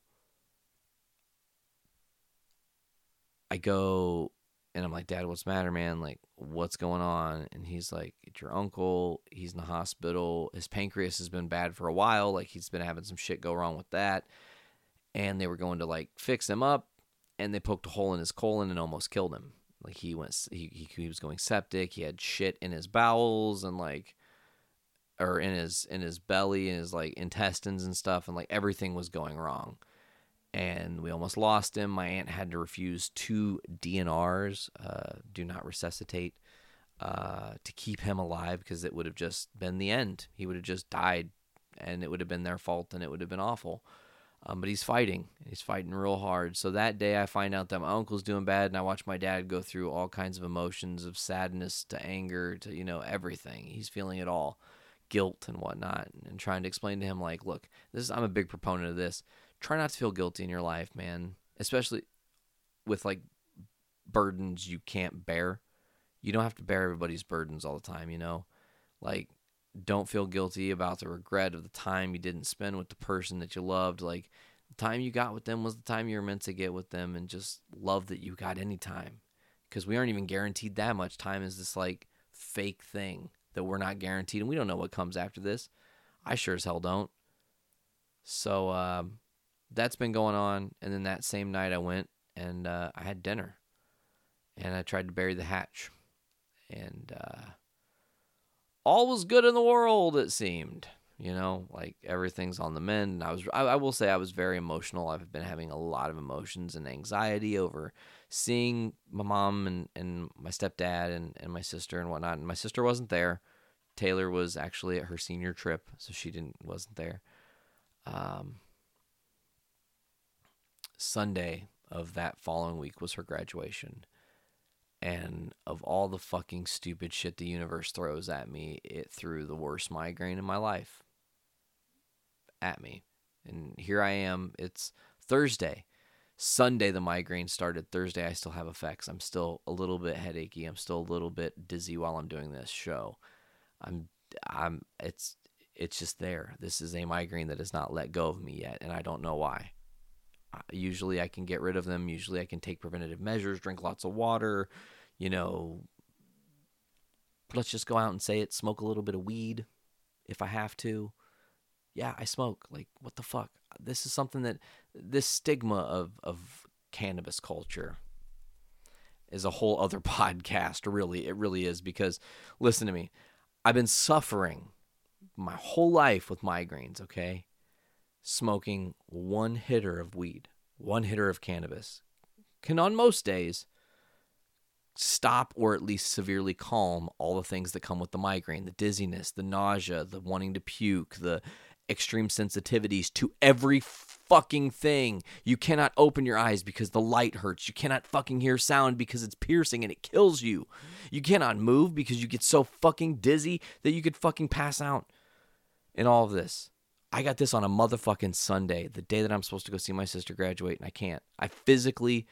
I go and I'm like, Dad, what's the matter, man? Like, what's going on? And he's like, It's your uncle. He's in the hospital. His pancreas has been bad for a while. Like, he's been having some shit go wrong with that. And they were going to like fix him up, and they poked a hole in his colon and almost killed him. Like he went, he, he, he was going septic. He had shit in his bowels, and like or in his in his belly and his like intestines and stuff and like everything was going wrong and we almost lost him. My aunt had to refuse two dnrs uh, do not resuscitate uh, to keep him alive because it would have just been the end. He would have just died and it would have been their fault and it would have been awful. Um, but he's fighting. He's fighting real hard. So that day i find out that my uncle's doing bad and i watch my dad go through all kinds of emotions of sadness to anger to you know everything. He's feeling it all guilt and whatnot and trying to explain to him like look this is i'm a big proponent of this try not to feel guilty in your life man especially with like burdens you can't bear you don't have to bear everybody's burdens all the time you know like don't feel guilty about the regret of the time you didn't spend with the person that you loved like the time you got with them was the time you were meant to get with them and just love that you got any time because we aren't even guaranteed that much time is this like fake thing that we're not guaranteed, and we don't know what comes after this. I sure as hell don't. So um, that's been going on, and then that same night I went and uh, I had dinner, and I tried to bury the hatch, and uh, all was good in the world. It seemed, You know, like everything's on the mend. And I was, I, I will say, I was very emotional. I've been having a lot of emotions and anxiety over seeing my mom and, and my stepdad and, and my sister and whatnot. And my sister wasn't there. Taylor was actually at her senior trip, so she didn't wasn't there. Um, Sunday of that following week was her graduation. And of all the fucking stupid shit the universe throws at me, it threw the worst migraine in my life at me. And here I am. It's Thursday. Sunday, the migraine started. Thursday, I still have effects. I'm still a little bit headachy. I'm still a little bit dizzy while I'm doing this show. I'm, I'm, it's, it's just there. This is a migraine that has not let go of me yet, and I don't know why. Usually I can get rid of them. Usually I can take preventative measures, drink lots of water, you know. Let's just go out and say it, smoke a little bit of weed if I have to. Yeah, I smoke. Like, what the fuck? This is something that this stigma of, of cannabis culture is a whole other [LAUGHS] podcast, really. It really is because, listen to me, I've been suffering my whole life with migraines, okay? Smoking one hitter of weed, one hitter of cannabis, can on most days stop or at least severely calm all the things that come with the migraine the dizziness, the nausea, the wanting to puke, the extreme sensitivities to every fucking thing. You cannot open your eyes because the light hurts. You cannot fucking hear sound because it's piercing and it kills you. You cannot move because you get so fucking dizzy that you could fucking pass out in all of this. I got this on a motherfucking Sunday, the day that I'm supposed to go see my sister graduate, and I can't. I physically,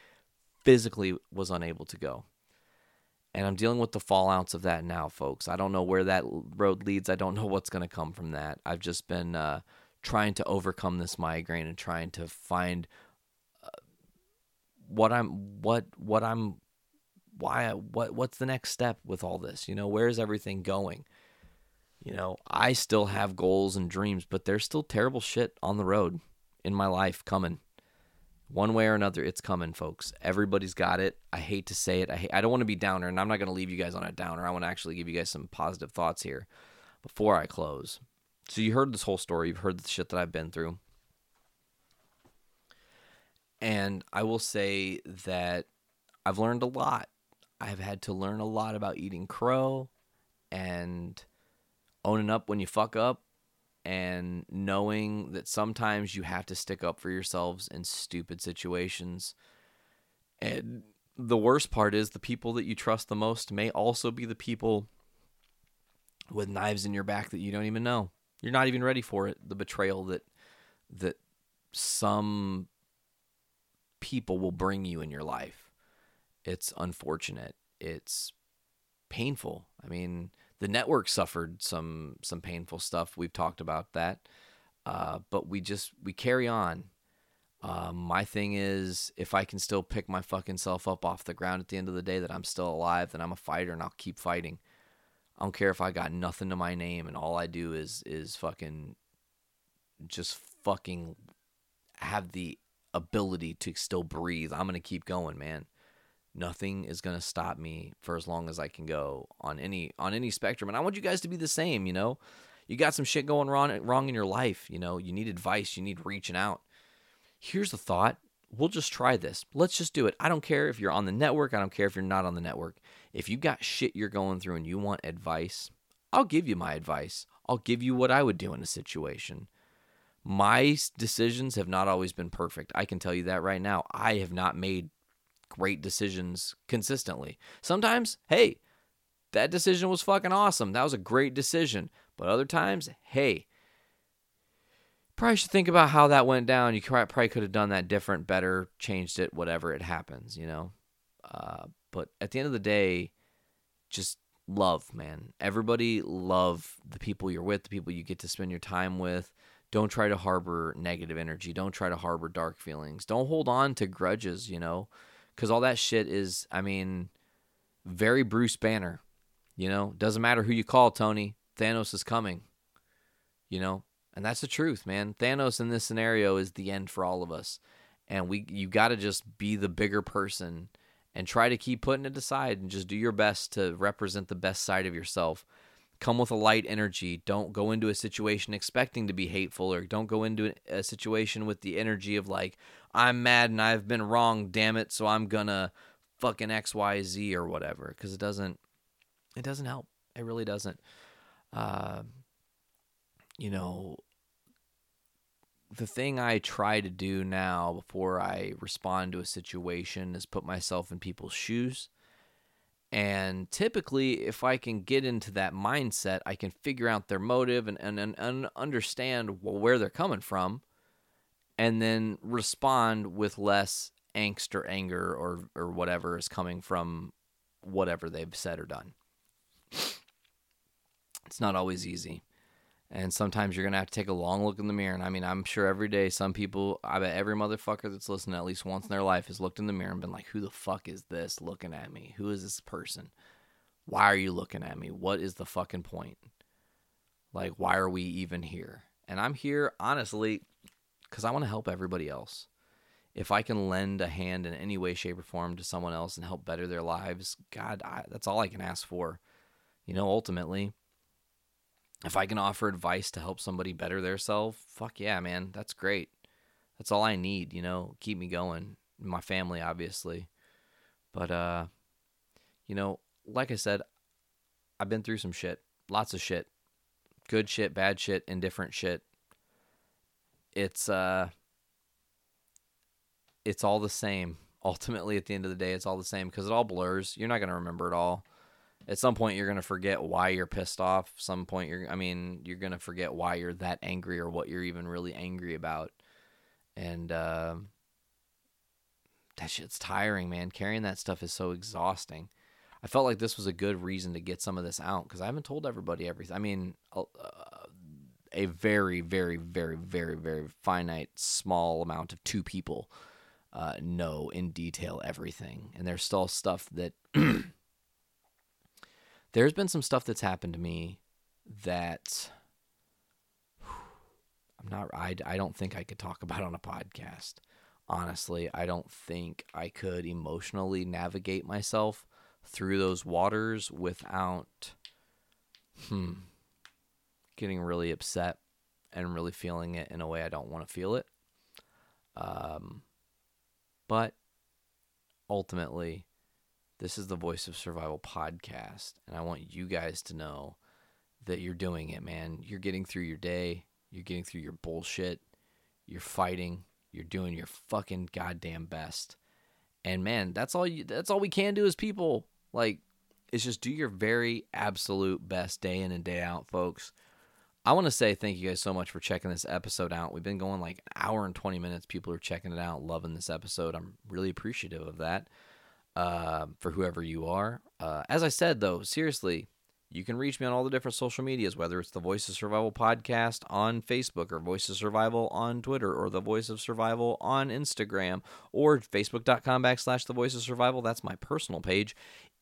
physically was unable to go. And I'm dealing with the fallouts of that now, folks. I don't know where that road leads. I don't know what's going to come from that. I've just been uh, trying to overcome this migraine and trying to find uh, what I'm, what, what I'm, why, what, what's the next step with all this? You know, where is everything going? You know, I still have goals and dreams, but there's still terrible shit on the road in my life coming. One way or another, it's coming, folks. Everybody's got it. I hate to say it. I hate, I don't want to be downer, and I'm not going to leave you guys on a downer. I want to actually give you guys some positive thoughts here before I close. So you heard this whole story. You've heard the shit that I've been through. And I will say that I've learned a lot. I have had to learn a lot about eating crow and owning up when you fuck up and knowing that sometimes you have to stick up for yourselves in stupid situations. And the worst part is the people that you trust the most may also be the people with knives in your back that you don't even know. You're not even ready for it. The betrayal that that some people will bring you in your life. It's unfortunate. It's painful. I mean, the network suffered some some painful stuff. We've talked about that, uh, but we just we carry on. Um, my thing is, if I can still pick my fucking self up off the ground at the end of the day, that I'm still alive, then I'm a fighter and I'll keep fighting. I don't care if I got nothing to my name and all I do is is fucking just fucking have the ability to still breathe. I'm gonna keep going, man nothing is going to stop me for as long as I can go on any on any spectrum and I want you guys to be the same, you know. You got some shit going wrong wrong in your life, you know. You need advice, you need reaching out. Here's the thought. We'll just try this. Let's just do it. I don't care if you're on the network, I don't care if you're not on the network. If you got shit you're going through and you want advice, I'll give you my advice. I'll give you what I would do in a situation. My decisions have not always been perfect. I can tell you that right now. I have not made great decisions consistently. Sometimes, hey, that decision was fucking awesome. That was a great decision. But other times, hey, probably should think about how that went down. You probably could have done that different, better, changed it, whatever it happens, you know? Uh, but at the end of the day, just love, man. Everybody love the people you're with, the people you get to spend your time with. Don't try to harbor negative energy. Don't try to harbor dark feelings. Don't hold on to grudges, you know? Because all that shit is, I mean, very Bruce Banner. You know, doesn't matter who you call, Tony. Thanos is coming. You know, and that's the truth, man. Thanos in this scenario is the end for all of us, and we you got to just be the bigger person and try to keep putting it aside and just do your best to represent the best side of yourself. come with a light energy. Don't go into a situation expecting to be hateful, or don't go into a situation with the energy of like, I'm mad and I've been wrong, damn it, so I'm gonna fucking X, Y, Z or whatever. Because it doesn't, it doesn't help. It really doesn't. Uh, you know, the thing I try to do now before I respond to a situation is put myself in people's shoes. And typically, if I can get into that mindset, I can figure out their motive and, and, and understand where they're coming from and then respond with less angst or anger or, or whatever is coming from whatever they've said or done. It's not always easy. And sometimes you're going to have to take a long look in the mirror. And I mean, I'm sure every day some people, I bet every motherfucker that's listening at least once in their life has looked in the mirror and been like, who the fuck is this looking at me? Who is this person? Why are you looking at me? What is the fucking point? Like, why are we even here? And I'm here, honestly, because I want to help everybody else. If I can lend a hand in any way, shape, or form to someone else and help better their lives, God, I, that's all I can ask for. You know, ultimately if I can offer advice to help somebody better their self, fuck yeah, man, that's great. That's all I need, you know, keep me going. My family, obviously. But uh you know, like I said, I've been through some shit. Lots of shit. Good shit, bad shit, indifferent shit. It's uh it's all the same. Ultimately at the end of the day, it's all the same because it all blurs. You're not going to remember it all. At some point you're going to forget why you're pissed off. Some point you're i mean you're going to forget why you're that angry or what you're even really angry about. And uh, that shit's tiring man. Carrying that stuff is so exhausting. I felt like this was a good reason to get some of this out because i haven't told everybody everything i mean a, a very very very very very finite small amount of two people uh, know in detail everything and there's still stuff that [CLEARS THROAT] there's been some stuff that's happened to me that [SIGHS] I'm not I, I don't think I could talk about on a podcast. Honestly, I don't think I could emotionally navigate myself through those waters without hmm getting really upset and really feeling it in a way I don't want to feel it. Um but ultimately this is the Voice of Survival podcast, and I want you guys to know that you're doing it, man. You're getting through your day, you're getting through your bullshit, you're fighting, you're doing your fucking goddamn best. And man, that's all you that's all we can do as people. Like is just do your very absolute best day in and day out, folks. I want to say thank you guys so much for checking this episode out. We've been going like an hour and 20 minutes. People are checking it out, loving this episode. I'm really appreciative of that uh, for whoever you are. Uh, as I said, though, seriously, you can reach me on all the different social medias, whether it's the Voice of Survival podcast on Facebook or Voice of Survival on Twitter or the Voice of Survival on Instagram or Facebook.com backslash the Voice of Survival. That's my personal page.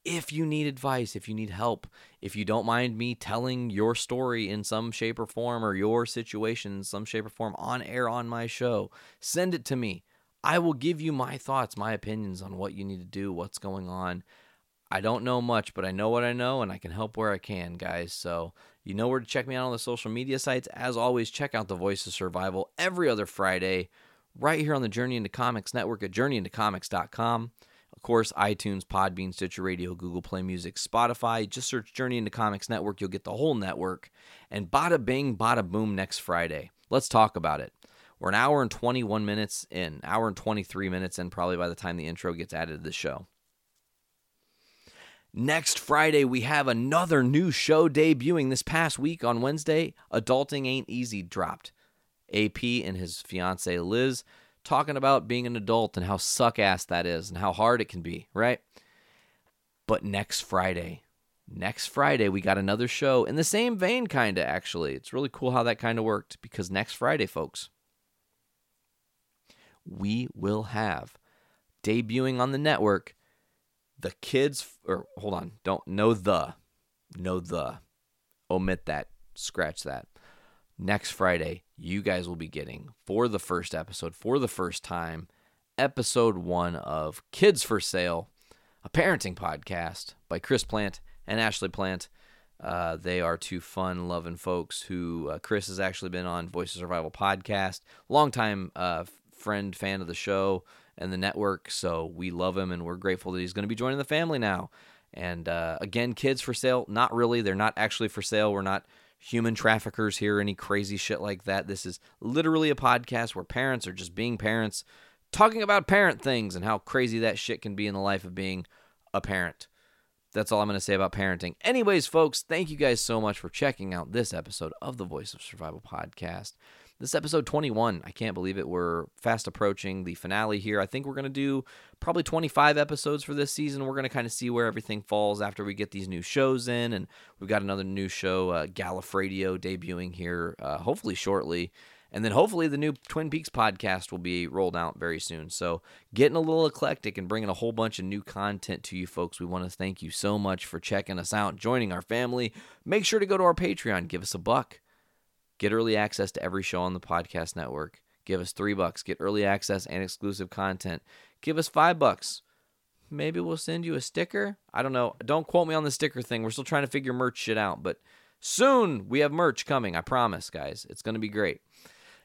If you need advice, if you need help, if you don't mind me telling your story in some shape or form or your situation in some shape or form on air on my show, send it to me. I will give you my thoughts, my opinions on what you need to do, what's going on. I don't know much, but I know what I know and I can help where I can, guys. So, you know where to check me out on the social media sites. As always, check out The Voice of Survival every other Friday right here on the Journey into Comics network at journeyintocomics.com. Course, iTunes, Podbean, Stitcher Radio, Google Play Music, Spotify. Just search Journey into Comics Network. You'll get the whole network. And bada bing, bada boom next Friday. Let's talk about it. We're an hour and 21 minutes in, hour and 23 minutes in, probably by the time the intro gets added to the show. Next Friday, we have another new show debuting this past week on Wednesday. Adulting Ain't Easy dropped. AP and his fiance Liz talking about being an adult and how suck ass that is and how hard it can be, right? But next Friday, next Friday, we got another show in the same vein, kind of actually. It's really cool how that kind of worked because next Friday, folks, we will have debuting on the network the kids or hold on don't know the know the omit that scratch that next friday you guys will be getting for the first episode for the first time episode one of kids for sale a parenting podcast by chris plant and ashley plant Uh, they are two fun, loving folks who uh, Chris has actually been on Voice of Survival podcast, longtime uh, friend, fan of the show and the network. So we love him and we're grateful that he's going to be joining the family now. And uh, again, kids for sale? Not really. They're not actually for sale. We're not human traffickers here, any crazy shit like that. This is literally a podcast where parents are just being parents, talking about parent things and how crazy that shit can be in the life of being a parent. That's all I'm going to say about parenting. Anyways, folks, thank you guys so much for checking out this episode of the Voice of Survival podcast. This is episode 21. I can't believe it. We're fast approaching the finale here. I think we're going to do probably 25 episodes for this season. We're going to kind of see where everything falls after we get these new shows in. And we've got another new show, uh, Gallifredio, debuting here uh, hopefully shortly. And then hopefully the new Twin Peaks podcast will be rolled out very soon. So getting a little eclectic and bringing a whole bunch of new content to you folks. We want to thank you so much for checking us out, joining our family. Make sure to go to our Patreon, give us a buck. Get early access to every show on the podcast network. Give us three bucks. Get early access and exclusive content. Give us five bucks. Maybe we'll send you a sticker. I don't know. Don't quote me on the sticker thing. We're still trying to figure merch shit out, but soon we have merch coming. I promise, guys. It's going to be great.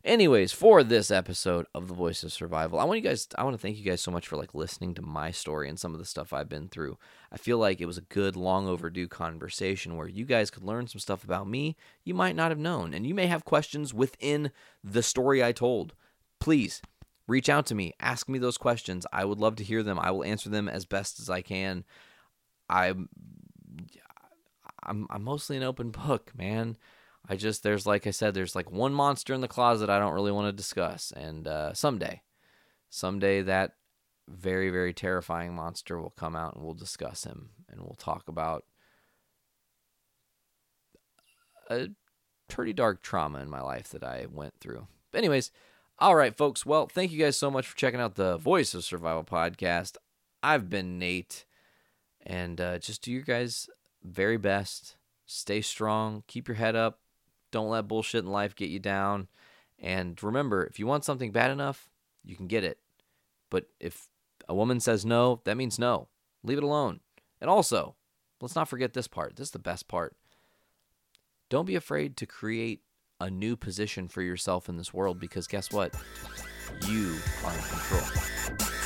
Anyways, for this episode of The Voice of Survival, I want you guys I want to thank you guys so much for like listening to my story and some of the stuff I've been through. I feel like it was a good long overdue conversation where you guys could learn some stuff about me you might not have known and you may have questions within the story I told. Please reach out to me, ask me those questions. I would love to hear them. I will answer them as best as I can. I'm I'm I'm mostly an open book, man. I just there's like I said, there's like one monster in the closet I don't really want to discuss, and uh, someday, someday that very very terrifying monster will come out and we'll discuss him and we'll talk about a pretty dark trauma in my life that I went through. But anyways, all right, folks. Well, thank you guys so much for checking out the Voice of Survival podcast. I've been Nate, and uh, just do your guys very best. Stay strong. Keep your head up. Don't let bullshit in life get you down. And remember, if you want something bad enough, you can get it. But if a woman says no, that means no. Leave it alone. And also, let's not forget this part. This is the best part. Don't be afraid to create a new position for yourself in this world because guess what? You are in control.